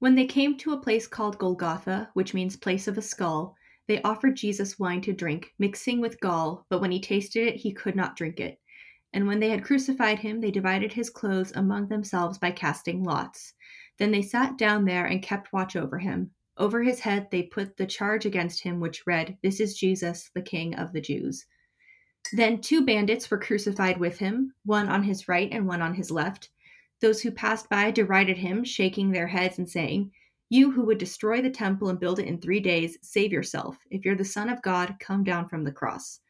When they came to a place called Golgotha, which means place of a skull, they offered Jesus wine to drink, mixing with gall, but when he tasted it, he could not drink it. And when they had crucified him, they divided his clothes among themselves by casting lots. Then they sat down there and kept watch over him. Over his head they put the charge against him, which read, This is Jesus, the King of the Jews. Then two bandits were crucified with him, one on his right and one on his left. Those who passed by derided him, shaking their heads and saying, You who would destroy the temple and build it in three days, save yourself. If you're the Son of God, come down from the cross.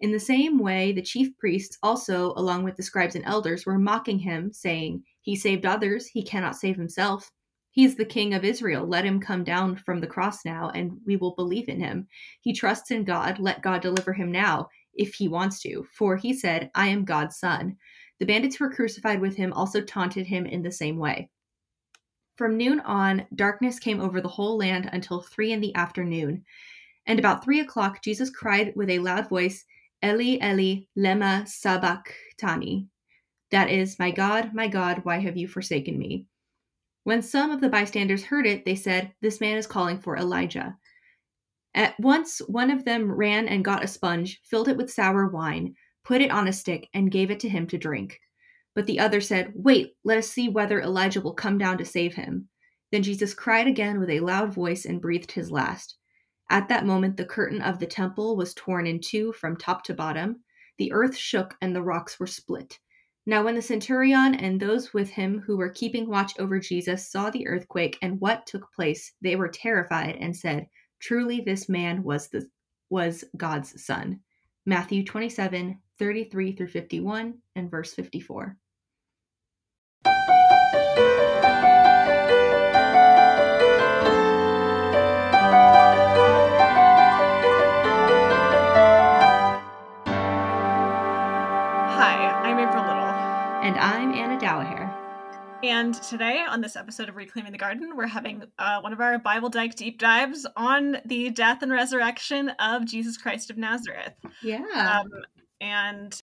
In the same way, the chief priests also, along with the scribes and elders, were mocking him, saying, He saved others, he cannot save himself. He is the king of Israel. Let him come down from the cross now, and we will believe in him. He trusts in God. Let God deliver him now, if he wants to. For he said, I am God's son. The bandits who were crucified with him also taunted him in the same way. From noon on, darkness came over the whole land until three in the afternoon. And about three o'clock, Jesus cried with a loud voice, Eli, Eli, lema sabachthani. That is, My God, my God, why have you forsaken me? When some of the bystanders heard it, they said, This man is calling for Elijah. At once, one of them ran and got a sponge, filled it with sour wine, put it on a stick, and gave it to him to drink. But the other said, Wait, let us see whether Elijah will come down to save him. Then Jesus cried again with a loud voice and breathed his last. At that moment, the curtain of the temple was torn in two from top to bottom. The earth shook and the rocks were split. Now, when the centurion and those with him who were keeping watch over Jesus saw the earthquake and what took place, they were terrified and said, Truly, this man was the was God's son. Matthew 27, 33 through 51, and verse 54. Hi, I'm April Little, And I'm Anna Dowaher. And today, on this episode of Reclaiming the Garden, we're having uh, one of our Bible Dyke deep dives on the death and resurrection of Jesus Christ of Nazareth. Yeah. Um, and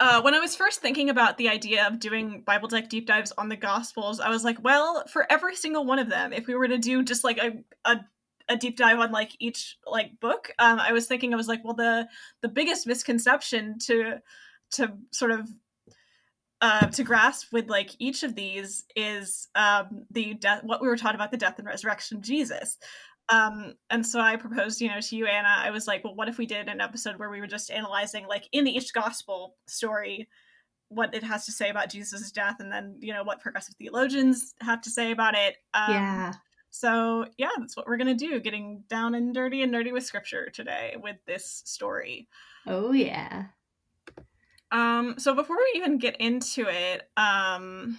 uh, when I was first thinking about the idea of doing Bible Dyke deep dives on the Gospels, I was like, well, for every single one of them, if we were to do just like a, a a deep dive on like each like book um, i was thinking i was like well the the biggest misconception to to sort of uh, to grasp with like each of these is um, the death what we were taught about the death and resurrection of jesus. Um, and so i proposed you know to you anna i was like well what if we did an episode where we were just analyzing like in each gospel story what it has to say about jesus' death and then you know what progressive theologians have to say about it? Um, yeah. so yeah that's what we're gonna do getting down and dirty and nerdy with scripture today with this story. Oh yeah um, so before we even get into it, um,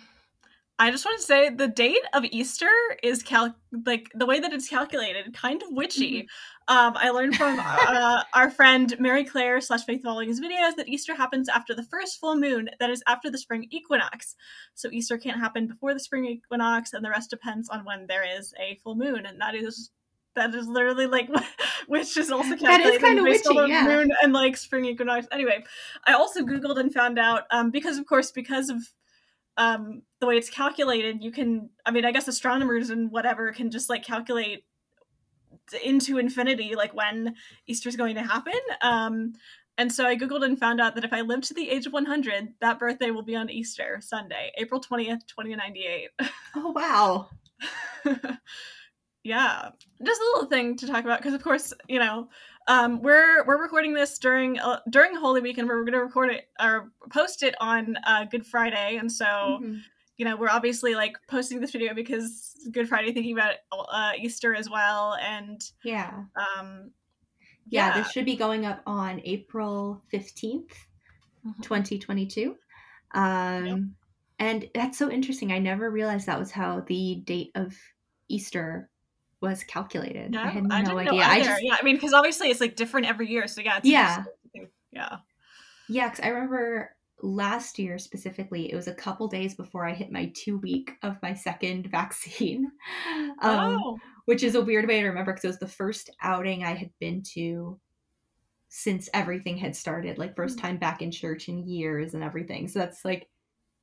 I just want to say the date of Easter is cal- like the way that it's calculated, kind of witchy. Mm-hmm. Um, I learned from uh, our friend Mary Claire slash Faith Following's videos that Easter happens after the first full moon, that is after the spring equinox. So Easter can't happen before the spring equinox, and the rest depends on when there is a full moon, and that is that is literally like which is also calculated kind of based witchy, on yeah. moon and like spring equinox. Anyway, I also googled and found out um, because of course because of um, the way it's calculated, you can. I mean, I guess astronomers and whatever can just like calculate into infinity like when Easter's going to happen. Um, and so I googled and found out that if I live to the age of 100, that birthday will be on Easter Sunday, April 20th, 2098. Oh wow. yeah just a little thing to talk about because of course you know um, we're we're recording this during uh, during holy weekend we're going to record it or post it on uh, good friday and so mm-hmm. you know we're obviously like posting this video because good friday thinking about uh, easter as well and yeah um yeah, yeah this should be going up on april 15th mm-hmm. 2022 um yep. and that's so interesting i never realized that was how the date of easter was calculated. Yeah, I had no I idea. I just yeah, I mean, because obviously it's like different every year. So yeah, yeah, yeah, yeah. Because I remember last year specifically, it was a couple days before I hit my two week of my second vaccine, um, oh. which is a weird way to remember because it was the first outing I had been to since everything had started, like first Mm. time back in church in years and everything. So that's like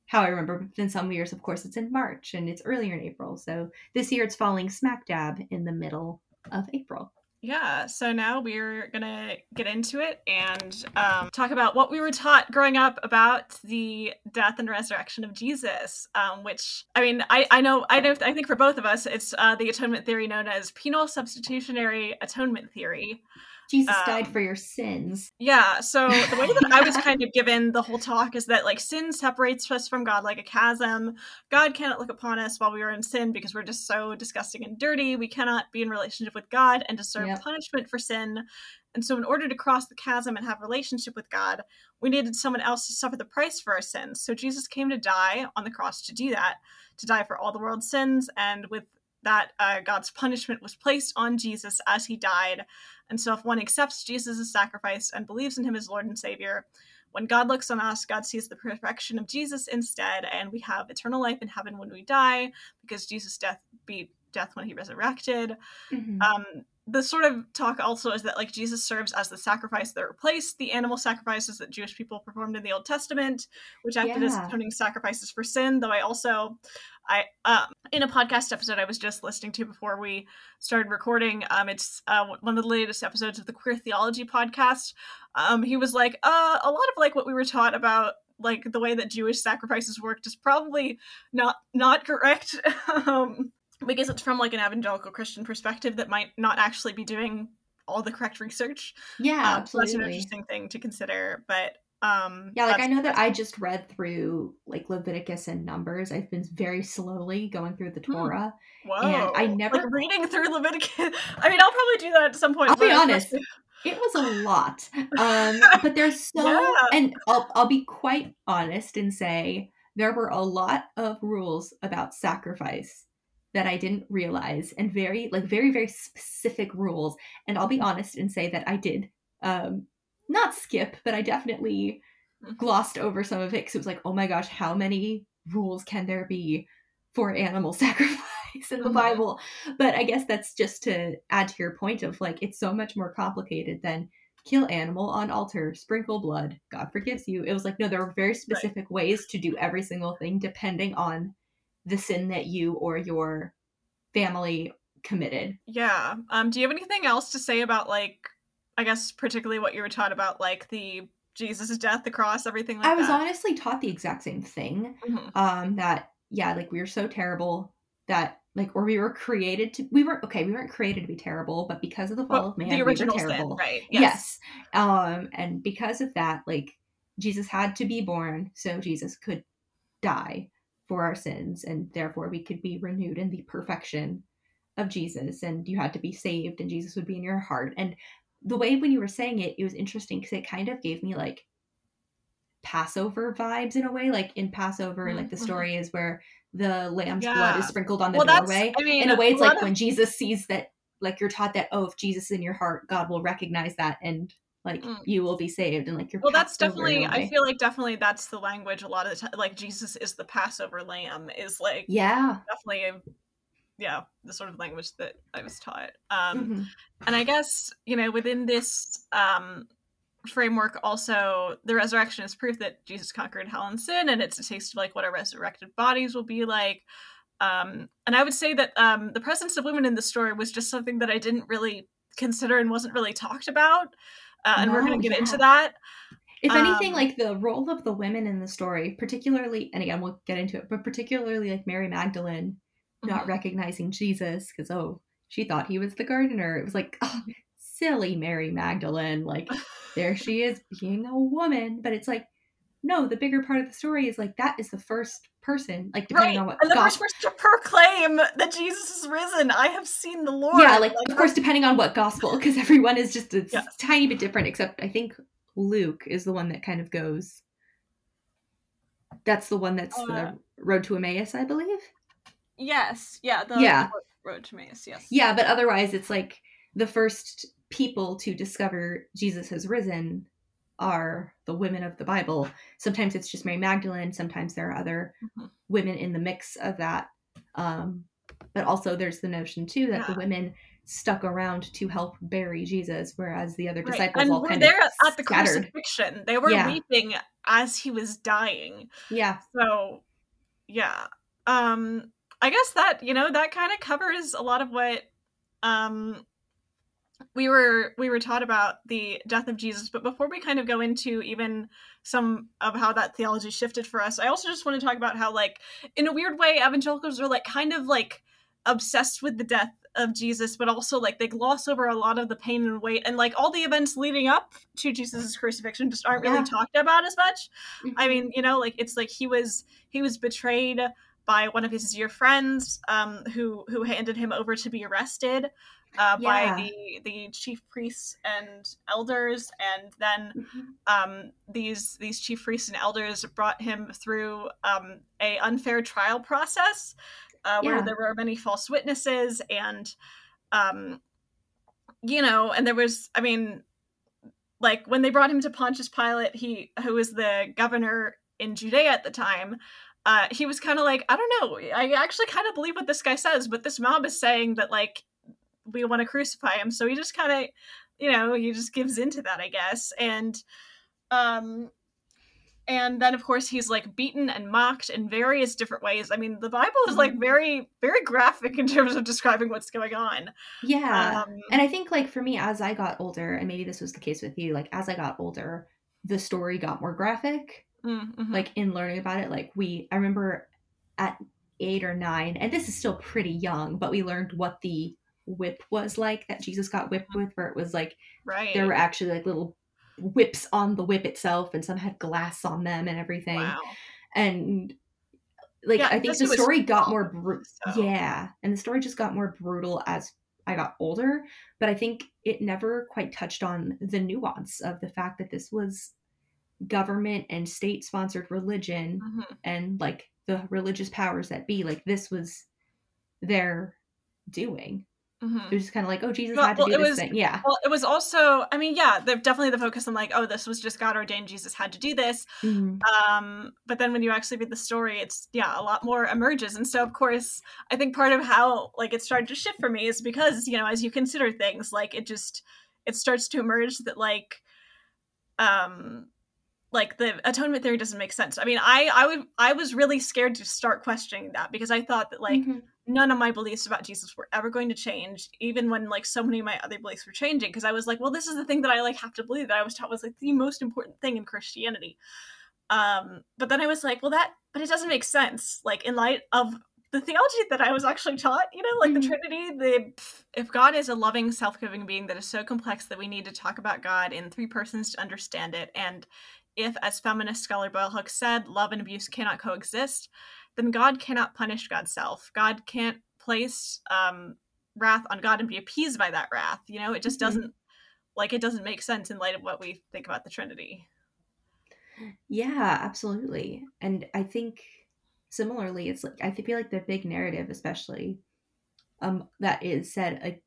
how I remember. But in some years, of course, it's in March and it's earlier in April. So this year it's falling smack dab in the middle of April. Yeah, so now we're gonna get into it and um, talk about what we were taught growing up about the death and resurrection of Jesus. Um, which I mean, I, I know I know I think for both of us, it's uh, the atonement theory known as penal substitutionary atonement theory. Jesus um, died for your sins. Yeah. So the way that I was kind of given the whole talk is that like sin separates us from God like a chasm. God cannot look upon us while we are in sin because we're just so disgusting and dirty. We cannot be in relationship with God and deserve yep. punishment for sin. And so in order to cross the chasm and have relationship with God, we needed someone else to suffer the price for our sins. So Jesus came to die on the cross to do that, to die for all the world's sins and with that uh, God's punishment was placed on Jesus as he died. And so, if one accepts Jesus' sacrifice and believes in him as Lord and Savior, when God looks on us, God sees the perfection of Jesus instead, and we have eternal life in heaven when we die because Jesus' death beat death when he resurrected. Mm-hmm. Um, the sort of talk also is that like Jesus serves as the sacrifice that replaced the animal sacrifices that Jewish people performed in the Old Testament, which acted yeah. as atoning sacrifices for sin. Though I also, I um, in a podcast episode I was just listening to before we started recording, um, it's uh, one of the latest episodes of the Queer Theology podcast. Um, he was like, uh, a lot of like what we were taught about like the way that Jewish sacrifices worked is probably not not correct. um, because it's from like an evangelical Christian perspective that might not actually be doing all the correct research. Yeah, um, so that's an interesting thing to consider. But um yeah, like I know that I just read through like Leviticus and Numbers. I've been very slowly going through the hmm. Torah. Whoa. And I never like reading through Leviticus. I mean, I'll probably do that at some point. I'll be honest. It was a lot. Um but there's so yeah. and I'll I'll be quite honest and say there were a lot of rules about sacrifice that I didn't realize and very like very very specific rules and I'll be honest and say that I did um not skip but I definitely mm-hmm. glossed over some of it cuz it was like oh my gosh how many rules can there be for animal sacrifice in the mm-hmm. Bible but I guess that's just to add to your point of like it's so much more complicated than kill animal on altar sprinkle blood god forgives you it was like no there were very specific right. ways to do every single thing depending on the sin that you or your family committed. Yeah. Um do you have anything else to say about like I guess particularly what you were taught about like the Jesus' death, the cross, everything like I was that? honestly taught the exact same thing. Mm-hmm. Um that yeah, like we were so terrible that like or we were created to we weren't okay we weren't created to be terrible but because of the fall well, of man the original we were terrible sin, right yes. yes um and because of that like jesus had to be born so jesus could die for our sins, and therefore we could be renewed in the perfection of Jesus. And you had to be saved, and Jesus would be in your heart. And the way when you were saying it, it was interesting because it kind of gave me like Passover vibes in a way. Like in Passover, mm-hmm. like the mm-hmm. story is where the lamb's yeah. blood is sprinkled on the well, doorway. I mean, in a way, it's like of... when Jesus sees that, like you're taught that, oh, if Jesus is in your heart, God will recognize that and like mm. you will be saved and like you're well that's definitely i feel like definitely that's the language a lot of the time like jesus is the passover lamb is like yeah definitely a, yeah the sort of language that i was taught um mm-hmm. and i guess you know within this um framework also the resurrection is proof that jesus conquered hell and sin and it's a taste of like what our resurrected bodies will be like um and i would say that um the presence of women in the story was just something that i didn't really consider and wasn't really talked about uh, and no, we're going to get yeah. into that. If anything, um, like the role of the women in the story, particularly, and again, we'll get into it, but particularly like Mary Magdalene not mm-hmm. recognizing Jesus because, oh, she thought he was the gardener. It was like, oh, silly Mary Magdalene. Like, there she is being a woman. But it's like, no, the bigger part of the story is like, that is the first person, like depending right. on what. And the gospel- first person to proclaim that Jesus is risen. I have seen the Lord. Yeah, like, like of course, depending on what gospel, because everyone is just a yes. tiny bit different. Except I think Luke is the one that kind of goes. That's the one that's uh, the road to Emmaus, I believe. Yes. Yeah. The, yeah. The road to Emmaus. Yes. Yeah, but otherwise, it's like the first people to discover Jesus has risen are the women of the Bible. Sometimes it's just Mary Magdalene. Sometimes there are other mm-hmm. women in the mix of that. Um, but also there's the notion too that Yeah. the women stuck around to help bury Jesus, whereas the other Right. disciples And all were kind there of at the scattered. crucifixion. They were Yeah. weeping as he was dying. Yeah, So, yeah. Um I guess that, you know, that kind of covers a lot of what um we were we were taught about the death of Jesus, but before we kind of go into even some of how that theology shifted for us, I also just want to talk about how like in a weird way evangelicals are like kind of like obsessed with the death of Jesus, but also like they gloss over a lot of the pain and weight and like all the events leading up to Jesus' crucifixion just aren't really Yeah. talked about as much. I Mhm. mean, you know, like it's like he was he was betrayed by one of his dear friends, um, who who handed him over to be arrested uh, Yeah. by the the chief priests and elders, and then Mhm. um, these these chief priests and elders brought him through um, a unfair trial process uh, where Yeah. there were many false witnesses and um, you know and there was i mean like when they brought him to pontius pilate he who was the governor in judea at the time uh, he was kind of like i don't know i actually kind of believe what this guy says but this mob is saying that like we want to crucify him so he just kind of you know he just gives into that i guess and um and then of course he's like beaten and mocked in various different ways i mean the bible is like Mhm. very very graphic in terms of describing what's going on yeah. um And I think like for me, as I got older, and maybe this was the case with you, like as I got older, the story got more graphic. mm, mhm. Like in learning about it, like we, I remember at eight or nine, and this is still pretty young, but we learned what the whip was like that Jesus got whipped with, where it was like right there were actually like little whips on the whip itself, and some had glass on them and everything. wow And like Yeah, I think the story got more bru- so- yeah, and the story just got more brutal as I got older. But I think it never quite touched on the nuance of the fact that this was government and state sponsored religion Mhm. and like the religious powers that be. Like this was their doing. Mhm. It was just kind of like, oh, Jesus Well- had to well, do it this was- thing. Yeah. Well, it was also, I mean, yeah, they're definitely the focus on like, oh, this was just God ordained. Jesus had to do this. Mhm. Um, but then when you actually read the story, it's yeah, a lot more emerges. And so, of course, I think part of how like it started to shift for me is because you know, as you consider things, like it just it starts to emerge that like, um, like the atonement theory doesn't make sense. I mean, I I would I was really scared to start questioning that because I thought that like Mhm. None of my beliefs about Jesus were ever going to change, even when like so many of my other beliefs were changing. Because I was like, well, this is the thing that I like have to believe that I was taught was like the most important thing in Christianity. Um, but then I was like, well, that, but it doesn't make sense. Like in light of the theology that I was actually taught, you know, like Mhm. the Trinity. The if God is a loving, self-giving being that is so complex that we need to talk about God in three persons to understand it, and if, as feminist scholar Bell Hooks said, love and abuse cannot coexist, then God cannot punish God's self. God can't place um, wrath on God and be appeased by that wrath. You know, it just Mhm. doesn't like it doesn't make sense in light of what we think about the Trinity. Yeah, absolutely. And I think similarly, it's like I feel like the big narrative, especially um that is said uh,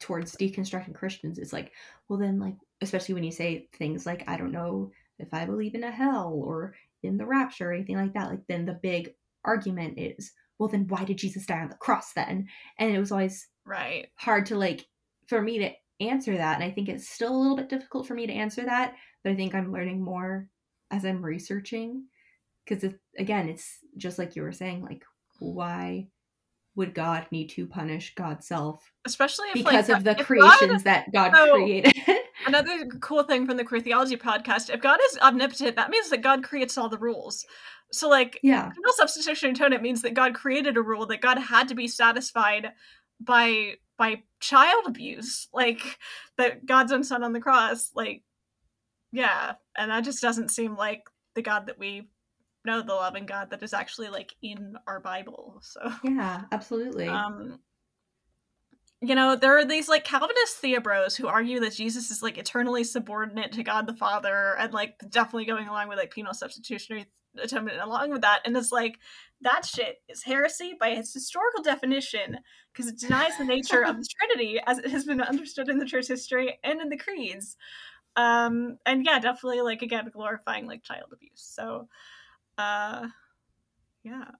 towards deconstructing Christians, is like, well, then, like, especially when you say things like, I don't know if I believe in a hell or in the rapture or anything like that, like, then the big argument is, well, then why did Jesus die on the cross then? And it was always Right. hard to like for me to answer that and i think it's still a little bit difficult for me to answer that but i think i'm learning more as i'm researching because it, again it's just like you were saying like why would god need to punish god's self Especially if because like of the if God- creations that god so- created Another cool thing from the queer theology podcast: if God is omnipotent, that means that God creates all the rules. So, like, yeah penal substitution atonement means that God created a rule that God had to be satisfied by by child abuse, like that God's own son on the cross. Like, yeah, and that just doesn't seem like the God that we know, the loving God that is actually like in our Bible. So, yeah absolutely. Um you know there are these like calvinist theobros who argue that jesus is like eternally subordinate to god the father and like definitely going along with like penal substitutionary atonement along with that and it's like that shit is heresy by its historical definition because it denies the nature of the trinity as it has been understood in the church history and in the creeds. Um and yeah definitely like again glorifying like child abuse so uh yeah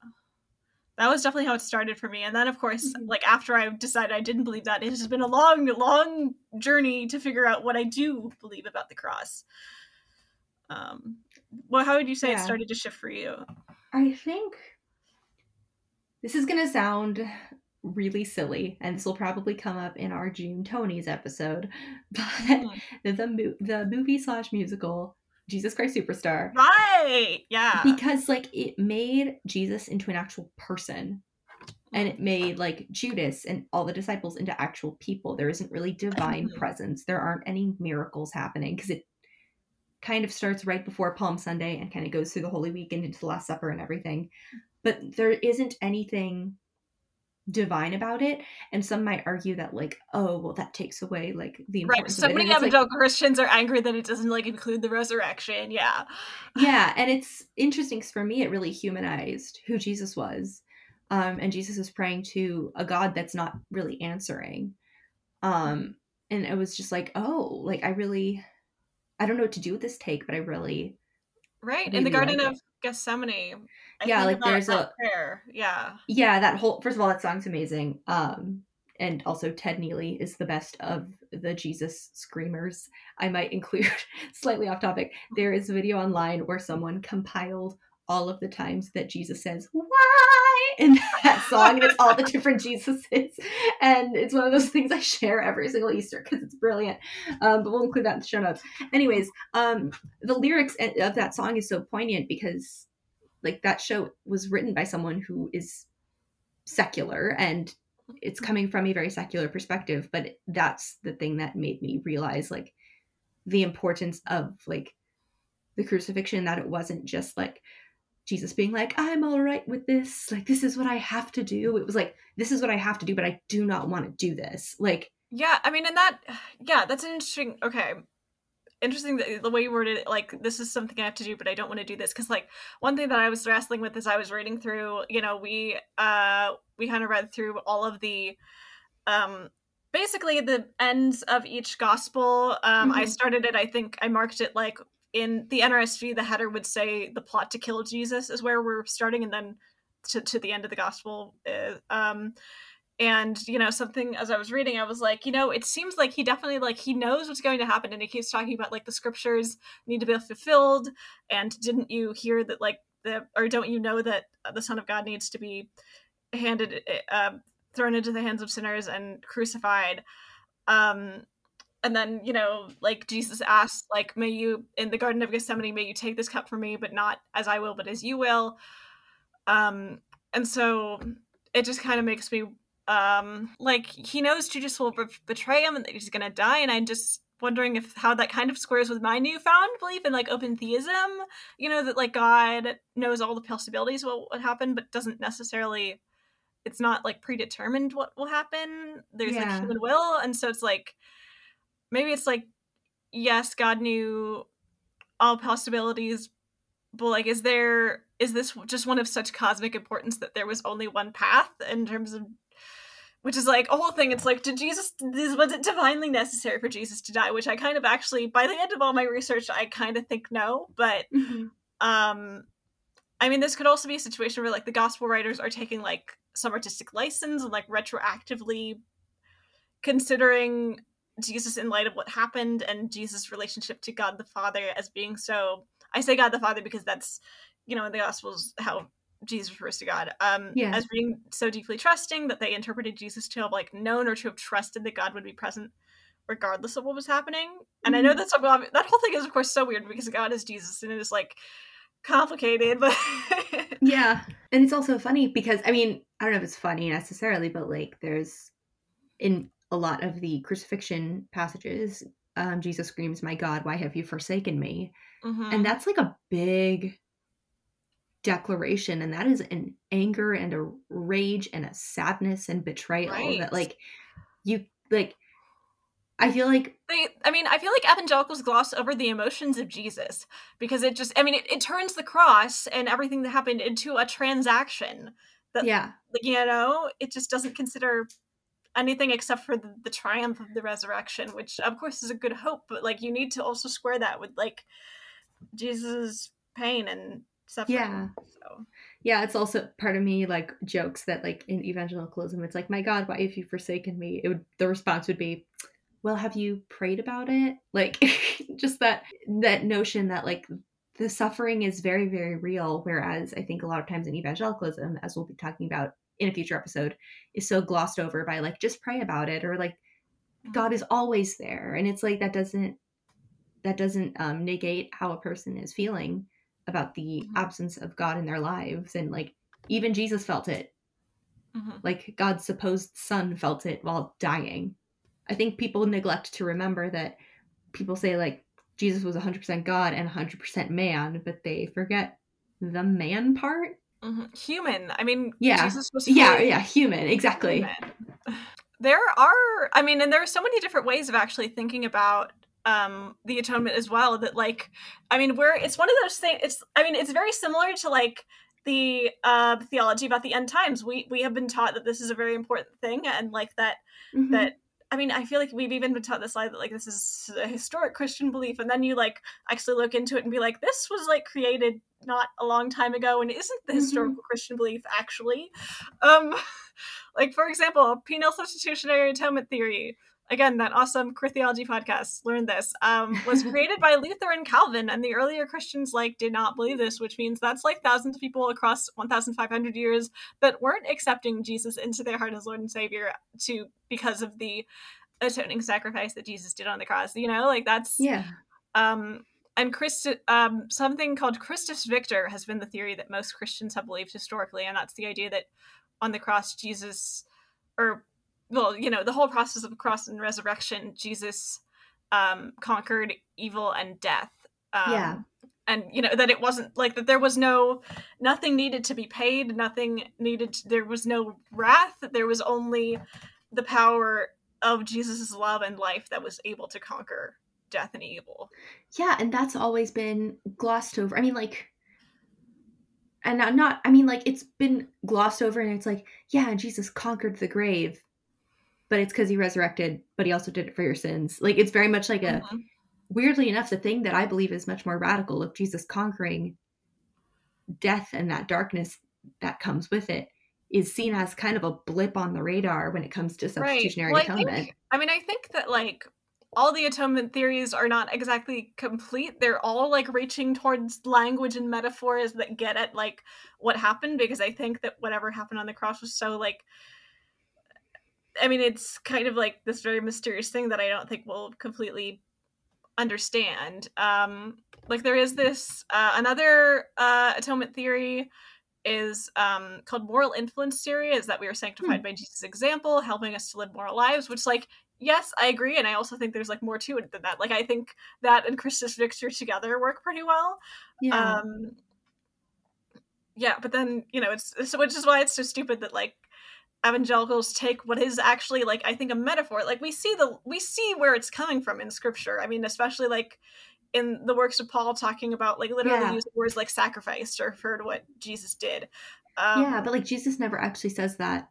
that was definitely how it started for me. And then, of course, Mhm. like after I decided I didn't believe that, it has been a long, long journey to figure out what I do believe about the cross. Um, well, how would you say it started to shift for you? I think this is going to sound really silly, and this will probably come up in our June Tony's episode, but Mhm. the the movie slash musical Jesus Christ Superstar Right? Yeah. because like it made Jesus into an actual person and it made like Judas and all the disciples into actual people. There isn't really divine Mhm. presence. There aren't any miracles happening because it kind of starts right before Palm Sunday and kind of goes through the Holy Week and into the Last Supper and everything. But there isn't anything divine about it. And some might argue that like, oh, well, that takes away like the Right. So of it. many it's, like, evangelical Christians are angry that it doesn't like include the resurrection. Yeah. yeah and it's interesting because for me it really humanized who jesus was um and jesus is praying to a god that's not really answering um and it was just like oh like i really i don't know what to do with this take but i really Right. In the Garden like of Gethsemane. I Yeah, like, there's a- prayer. Yeah. yeah that whole first of all that song's amazing um and also ted neeley is the best of the jesus screamers i might include slightly off topic there is a video online where someone compiled all of the times that jesus says why? in that song and it's all the different jesuses. And it's one of those things i share every single easter because it's brilliant. Um, but we'll include that in the show notes. Anyways um the lyrics of that song is so poignant because like that show was written by someone who is secular and it's coming from a very secular perspective but that's the thing that made me realize like the importance of like the crucifixion that it wasn't just like jesus being like i'm all right with this like this is what i have to do it was like this is what i have to do but i do not want to do this like Yeah, I mean, and that, yeah, that's an interesting. Okay, interesting that the way you worded it. Like, this is something I have to do, but I don't want to do this because, like, one thing that I was wrestling with as I was reading through, you know, we uh we kind of read through all of the, um, basically the ends of each gospel. Um, I Mhm. started it. I think I marked it like in the NRSV. The header would say the plot to kill Jesus is where we're starting, and then to to the end of the gospel. Uh, um and you know something as i was reading i was like you know it seems like he definitely like he knows what's going to happen and he keeps talking about like the scriptures need to be fulfilled and didn't you hear that like the or don't you know that the son of god needs to be handed um thrown into the hands of sinners and crucified um and then you know like jesus asked like may you in the garden of gethsemane may you take this cup from me but not as i will but as you will. Um and so it just kind of makes me um like he knows judas will be- betray him and that he's gonna die and i'm just wondering if how that kind of squares with my newfound belief in like open theism you know that like god knows all the possibilities of what would happen but doesn't necessarily it's not like predetermined what will happen. There's like human will and so it's like maybe it's like yes god knew all possibilities but like is there is this just one of such cosmic importance that there was only one path in terms of which is like a whole thing. It's like did jesus this was it divinely necessary for jesus to die? Which i kind of actually by the end of all my research i kind of think no but um i mean this could also be a situation where like the gospel writers are taking like some artistic license and like retroactively considering jesus in light of what happened and jesus relationship to god the father as being so i say god the father because that's you know in the gospels how jesus refers to god um Yeah. as being so deeply trusting that they interpreted jesus to have like known or to have trusted that god would be present regardless of what was happening and i know Mhm. that's that whole thing is of course so weird because god is jesus and it is like complicated but yeah and it's also funny because i mean i don't know if it's funny necessarily but like there's in a lot of the crucifixion passages um jesus screams my god why have you forsaken me Mhm. and that's like a big declaration and that is an anger and a rage and a sadness and betrayal Right. that like you like i feel like they i mean i feel like evangelicals gloss over the emotions of jesus because it just i mean it, it turns the cross and everything that happened into a transaction that yeah like, you know it just doesn't consider anything except for the, the triumph of the resurrection which of course is a good hope but like you need to also square that with like jesus pain and suffering Yeah. so Yeah, it's also part of me like jokes that like in evangelicalism, it's like, my God, why have you forsaken me? It would the response would be, Well, have you prayed about it? Like just that that notion that like the suffering is very, very real. Whereas I think a lot of times in evangelicalism, as we'll be talking about in a future episode, is so glossed over by like just pray about it or like God is always there. And it's like that doesn't that doesn't um, negate how a person is feeling about the mm-hmm. absence of God in their lives. And like even Jesus felt it. Mm-hmm. Like God's supposed son felt it while dying. I think people neglect to remember that people say like Jesus was 100% God and 100% man, but they forget the man part. Mm-hmm. Human. I mean, yeah. Jesus was yeah, yeah, human. Exactly. Human. There are, I mean, and there are so many different ways of actually thinking about um the atonement as well that like i mean we're it's one of those things it's i mean it's very similar to like the uh theology about the end times we we have been taught that this is a very important thing and like that mm-hmm. that I mean, I feel like we've even been taught this lie that like this is a historic Christian belief, and then you like actually look into it and be like, this was like created not a long time ago, and isn't the mm-hmm. historical Christian belief actually? Um, like for example, penal substitutionary atonement theory again, that awesome queer theology podcast, learned this, um, was created by Luther and Calvin, and the earlier Christians like did not believe this, which means that's like thousands of people across 1,500 years that weren't accepting Jesus into their heart as Lord and Savior to because of the atoning sacrifice that Jesus did on the cross. You know, like that's yeah. Um, and Christ, um, something called Christus Victor has been the theory that most Christians have believed historically, and that's the idea that on the cross Jesus, or well, you know, the whole process of cross and resurrection, Jesus um, conquered evil and death. Um, yeah. And you know that it wasn't like that. There was no, nothing needed to be paid. Nothing needed. To, there was no wrath. There was only the power of Jesus' love and life that was able to conquer death and evil. Yeah, and that's always been glossed over. I mean, like, and not, not I mean, like, it's been glossed over, and it's like, yeah, Jesus conquered the grave, but it's because he resurrected, but he also did it for your sins. Like it's very much like a mm-hmm. weirdly enough, the thing that I believe is much more radical of Jesus conquering death and that darkness that comes with it is seen as kind of a blip on the radar when it comes to substitutionary right. well, atonement. I, think, I mean, I think that like all the atonement theories are not exactly complete. They're all like reaching towards language and metaphors that get at like what happened because I think that whatever happened on the cross was so like I mean, it's kind of like this very mysterious thing that I don't think we'll completely understand. Um, like there is this uh, another uh, atonement theory is um, called moral influence theory. Is that we are sanctified hmm. by Jesus' example, helping us to live moral lives. Which, like, yes, I agree, and I also think there's like more to it than that. Like, I think that and Christus Victor together work pretty well. Yeah. Um, yeah, but then you know, it's so which is why it's so stupid that like evangelicals take what is actually like I think a metaphor. Like we see the we see where it's coming from in scripture. I mean, especially like in the works of Paul talking about like literally yeah. using words like sacrifice to refer to what Jesus did. Um, yeah, but like Jesus never actually says that.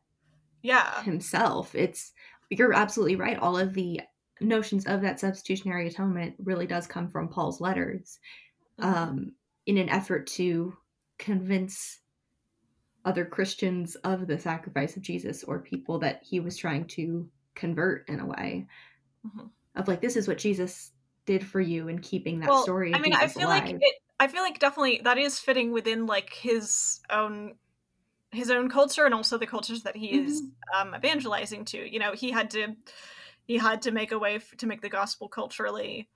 Yeah, himself. It's you're absolutely right. All of the notions of that substitutionary atonement really does come from Paul's letters, mm-hmm. um, in an effort to convince other Christians of the sacrifice of Jesus or people that he was trying to convert in a way mm-hmm. of like this is what Jesus did for you and keeping that well, story. I mean, Jesus I feel alive. like it, I feel like definitely that is fitting within like his own his own culture and also the cultures that he is mm-hmm. um, evangelizing to. You know, he had to he had to make a way f- to make the gospel culturally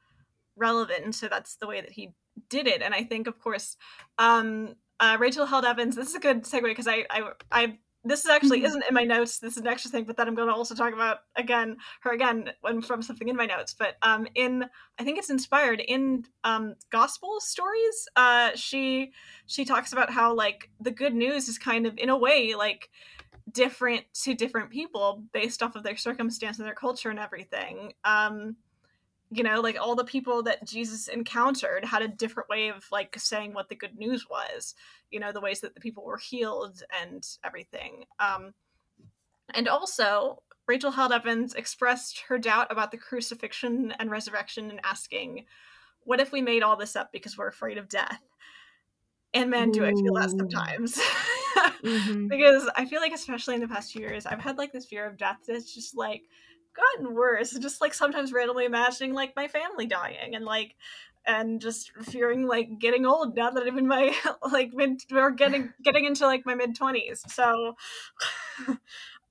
relevant, and so that's the way that he did it. And I think, of course, um, uh, Rachel Held Evans. This is a good segue because I, I, I, this is actually mm-hmm. isn't in my notes. This is an extra thing, but then I'm going to also talk about again her again when from something in my notes. But um, in I think it's inspired in um gospel stories. Uh, she she talks about how like the good news is kind of in a way like different to different people based off of their circumstance and their culture and everything. Um, you know like all the people that jesus encountered had a different way of like saying what the good news was you know the ways that the people were healed and everything. Um and also rachel held evans expressed her doubt about the crucifixion and resurrection and asking what if we made all this up because we're afraid of death? And man do i feel that sometimes. Mm-hmm. because I feel like especially in the past few years, I've had like this fear of death that's just like gotten worse. Just like sometimes randomly imagining like my family dying and like and just fearing like getting old now that I'm in my like mid or getting getting into like my mid twenties. So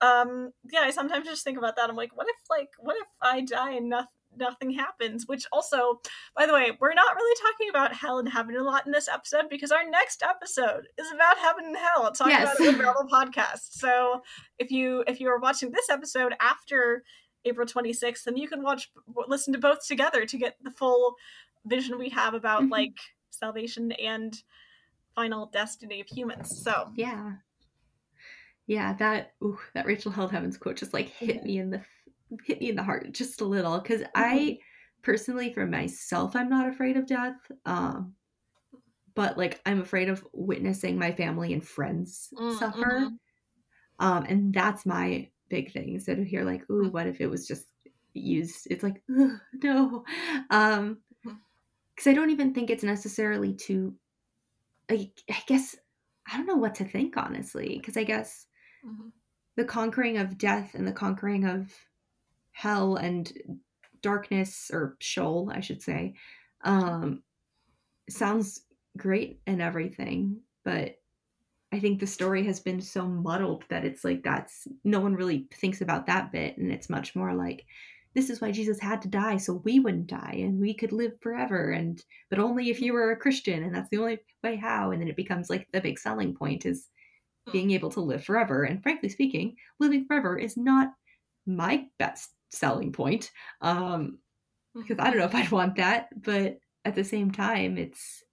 um yeah, I sometimes just think about that. I'm like, what if like what if I die and nothing nothing happens which also by the way we're not really talking about hell and heaven a lot in this episode because our next episode is about heaven and hell talking yes. about it the podcast so if you if you are watching this episode after april 26th and you can watch listen to both together to get the full vision we have about mm-hmm. like salvation and final destiny of humans. So yeah, yeah, that ooh, that Rachel Held Evans quote just like hit me in the hit me in the heart just a little because mm-hmm. I personally, for myself, I'm not afraid of death. Um, but like I'm afraid of witnessing my family and friends mm-hmm. suffer. Um, and that's my big thing. So to hear like, ooh, mm. what if it was just used? It's like, no. Um, because I don't even think it's necessarily to. I, I guess I don't know what to think honestly, because I guess mm-hmm. the conquering of death and the conquering of hell and darkness or Sheol, I should say, um, sounds great and everything, but I think the story has been so muddled that it's like that's no one really thinks about that bit, and it's much more like this is why Jesus had to die so we wouldn't die and we could live forever and but only if you were a Christian and that's the only way how and then it becomes like the big selling point is hmm. being able to live forever and frankly speaking living forever is not my best selling point um because I don't know if I'd want that but at the same time it's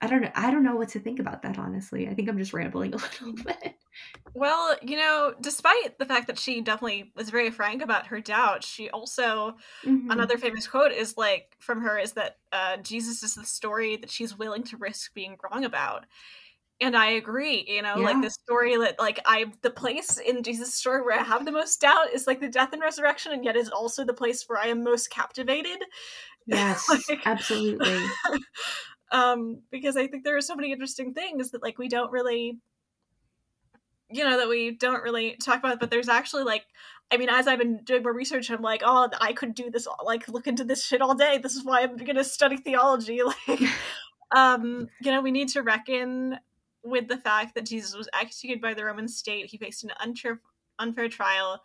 I don't know. I don't know what to think about that, honestly. I think I'm just rambling a little bit. Well, you know, despite the fact that she definitely was very frank about her doubt, she also, mm-hmm. another famous quote is like from her is that uh, Jesus is the story that she's willing to risk being wrong about. And I agree, you know, yeah. like the story that, like, I, the place in Jesus' story where I have the most doubt is like the death and resurrection, and yet is also the place where I am most captivated. Yes, like, absolutely. um because i think there are so many interesting things that like we don't really you know that we don't really talk about but there's actually like i mean as i've been doing more research i'm like oh i could do this like look into this shit all day. This is why i'm gonna study theology. Like um you know we need to reckon with the fact that jesus was executed by the roman state. He faced an unfair unfair trial.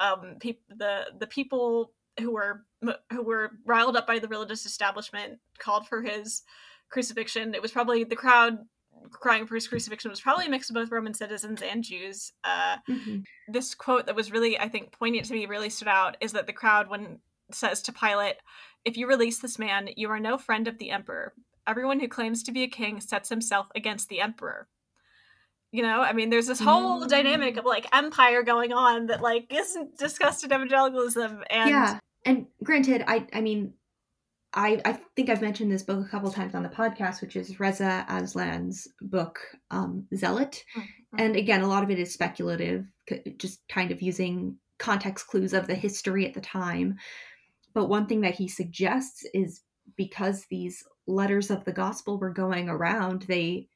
Um pe- the the people who were who were riled up by the religious establishment called for his crucifixion. It was probably the crowd crying for his crucifixion was probably a mix of both Roman citizens and Jews. Uh, mm-hmm. This quote that was really, I think, poignant to me, really stood out is that the crowd, when says to Pilate, "If you release this man, you are no friend of the emperor. Everyone who claims to be a king sets himself against the emperor." You know, I mean, there's this whole mm-hmm. dynamic of like empire going on that like isn't discussed in evangelicalism, and yeah. And granted, I I mean, I, I think I've mentioned this book a couple times on the podcast, which is Reza Aslan's book, um, Zealot. Mm-hmm. And again, a lot of it is speculative, just kind of using context clues of the history at the time. But one thing that he suggests is because these letters of the gospel were going around, they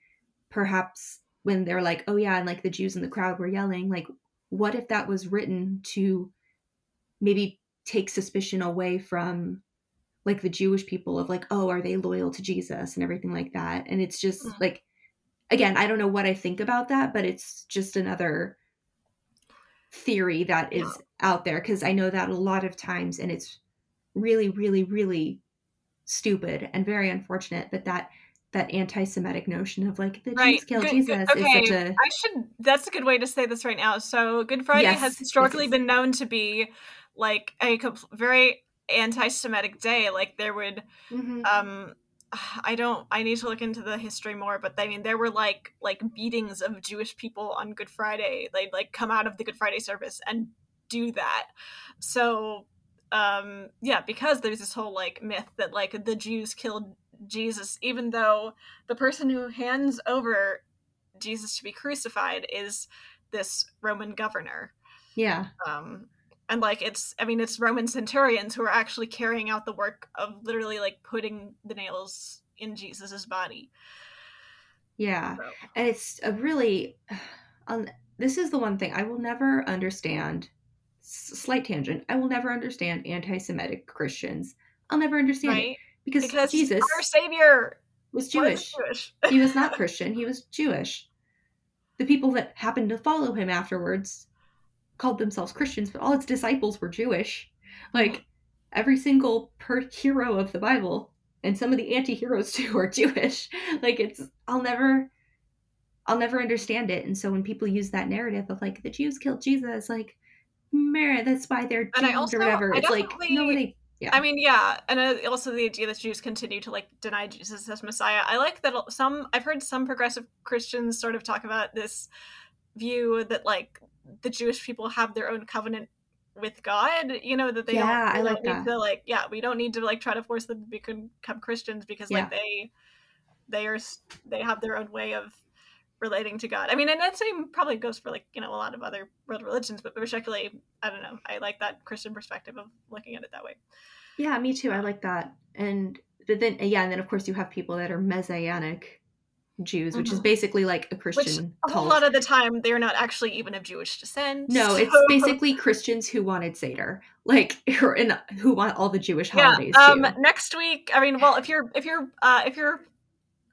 perhaps, when they're like, oh yeah, and like the Jews in the crowd were yelling, like, what if that was written to maybe take suspicion away from like the Jewish people of like, oh, are they loyal to Jesus and everything like that. And it's just mm-hmm. like, again, I don't know what I think about that, but it's just another theory that is out there because I know that a lot of times, and it's really, really, really stupid and very unfortunate, but that that anti-Semitic notion of like the right. Jews killed good, Jesus good. Okay. is such a. I should. That's a good way to say this right now. So Good Friday yes, has historically been known to be like a very anti-Semitic day. Like there would, mm-hmm. um, I don't. I need to look into the history more, but I mean, there were like like beatings of Jewish people on Good Friday. They'd like come out of the Good Friday service and do that. So, um, yeah, because there's this whole like myth that like the Jews killed Jesus, even though the person who hands over Jesus to be crucified is this Roman governor. Yeah. Um, and like it's i mean it's roman centurions who are actually carrying out the work of literally like putting the nails in jesus's body Yeah. So. And it's a really um, this is the one thing I will never understand slight tangent. I will never understand anti-Semitic Christians. I'll never understand it Right? because, Because Jesus our savior was was Jewish. Jewish. he was not Christian, he was Jewish. The people that happened to follow him afterwards called themselves Christians, but all its disciples were Jewish. Like every single per hero of the Bible, and some of the anti-heroes too are Jewish. Like it's I'll never I'll never understand it. And so when people use that narrative of like the Jews killed Jesus, like Mary, that's why they're And I also- or whatever. I It's like no, they Yeah. I mean, yeah, and uh, also the idea that Jews continue to like deny Jesus as Messiah. I like that some. I've heard some progressive Christians sort of talk about this view that like the Jewish people have their own covenant with God. You know that they Yeah, don't. I like don't need that. to like. Yeah, we don't need to like try to force them to become Christians because like they they are they have their own way of relating to God. I mean, and that same probably goes for like you know a lot of other world religions, but particularly I don't know. I like that Christian perspective of looking at it that way. Yeah, me too. I like that. And but then yeah, and then of course you have people that are messianic Jews, which is Mhm. basically like a Which Christian a lot of the time they're not actually even of Jewish descent. no, it's basically Christians who wanted Seder, like in, who want all the Jewish yeah. holidays Um, too. next week, I mean, well, if you're if you're uh, if you're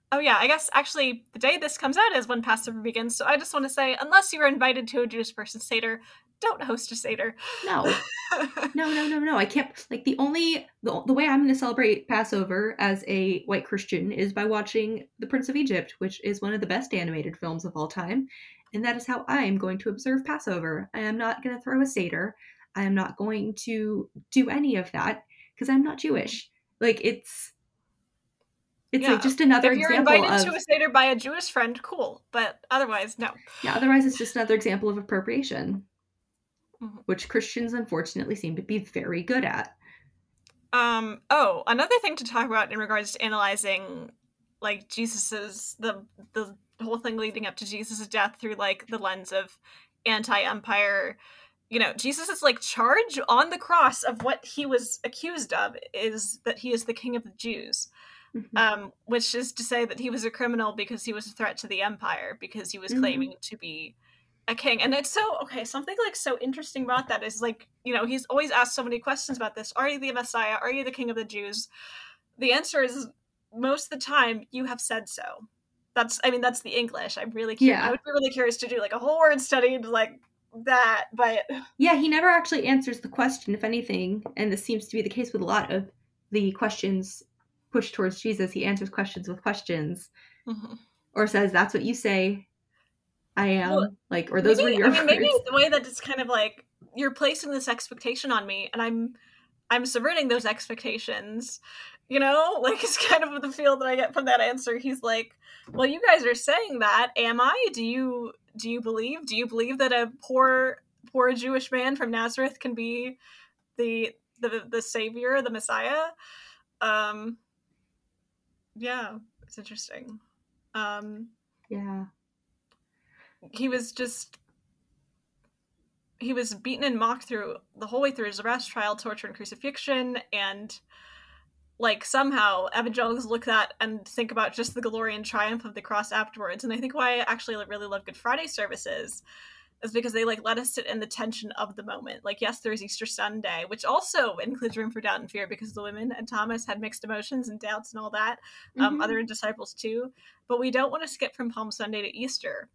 Oh yeah, I guess actually the day this comes out is when Passover begins. So I just want to say, unless you were invited to a Jewish person's seder, don't host a seder. No, no, no, no, no. I can't. Like the only the, the way I'm going to celebrate Passover as a white Christian is by watching The Prince of Egypt, which is one of the best animated films of all time, and that is how I am going to observe Passover. I am not going to throw a seder. I am not going to do any of that because I'm not Jewish. Like it's. It's Yeah. like just another example of if you're invited of to a seder by a Jewish friend, cool. But otherwise, no. yeah. Otherwise, it's just another example of appropriation, Mhm. which Christians unfortunately seem to be very good at. Um. Oh, another thing to talk about in regards to analyzing, like Jesus's the the whole thing leading up to Jesus's death through like the lens of anti-empire. You know, Jesus's like charge on the cross of what he was accused of is that he is the king of the Jews. Mhm. Um, which is to say that he was a criminal because he was a threat to the empire because he was Mhm. claiming to be a king. And it's so okay, something like so interesting about that is like, you know, he's always asked so many questions about this. Are you the Messiah? Are you the king of the Jews? The answer is most of the time you have said so. That's I mean, that's the English. I'm really curious. Yeah. I would be really curious to do like a whole word study like that, but Yeah, he never actually answers the question, if anything, and this seems to be the case with a lot of the questions pushed towards Jesus. He answers questions with questions, mm-hmm. or says, "That's what you say, I am." Well, like, or those maybe, were your I mean, maybe words. the way that it's kind of like you're placing this expectation on me, and I'm I'm subverting those expectations. You know, like it's kind of the feel that I get from that answer. He's like, "Well, you guys are saying that. Am I? Do you do you believe? Do you believe that a poor poor Jewish man from Nazareth can be the the the savior, the Messiah?" Um, yeah, it's interesting. Um, Yeah, he was just he was beaten and mocked through the whole way through his arrest trial torture and crucifixion. And like somehow evangelicals look at and think about just the glory and triumph of the cross afterwards. And i think why i actually really love good friday services is because they like let us sit in the tension of the moment. Like yes there's easter sunday which also includes room for doubt and fear because the women and thomas had mixed emotions and doubts and all that. Um, Mhm. other disciples too. But we don't want to skip from palm sunday to easter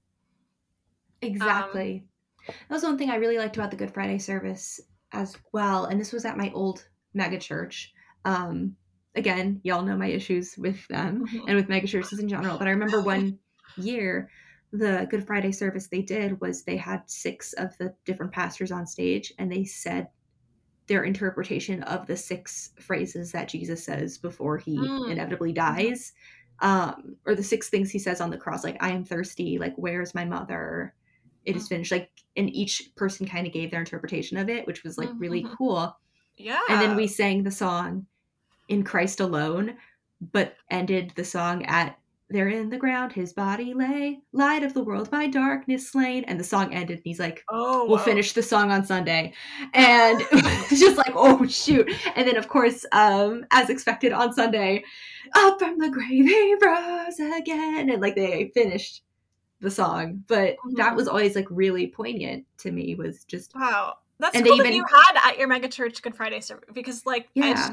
exactly. that was one thing I really liked about the Good Friday service as well, and this was at my old mega church. Um, again, y'all know my issues with them. Mhm. and with mega churches in general. But I remember one year, the Good Friday service they did was they had six of the different pastors on stage and they said their interpretation of the six phrases that Jesus says before he Mm. inevitably dies. Um, or the six things he says on the cross, like, I am thirsty, like, where's my mother? It is Mm. finished. Like, and each person kind of gave their interpretation of it, which was like really Mhm. cool yeah and then we sang the song in christ alone but ended the song at there in the ground his body lay, light of the world by darkness slain. And the song ended, and he's like, Oh, we'll whoa. finish the song on Sunday. And it's just like, oh shoot. And then of course, um, as expected on Sunday, up from the grave he rose again. And like they finished the song. But that Mhm. was always like really poignant to me, was just Wow. That's And cool that even- you had at your mega church Good Friday service because like Yeah. just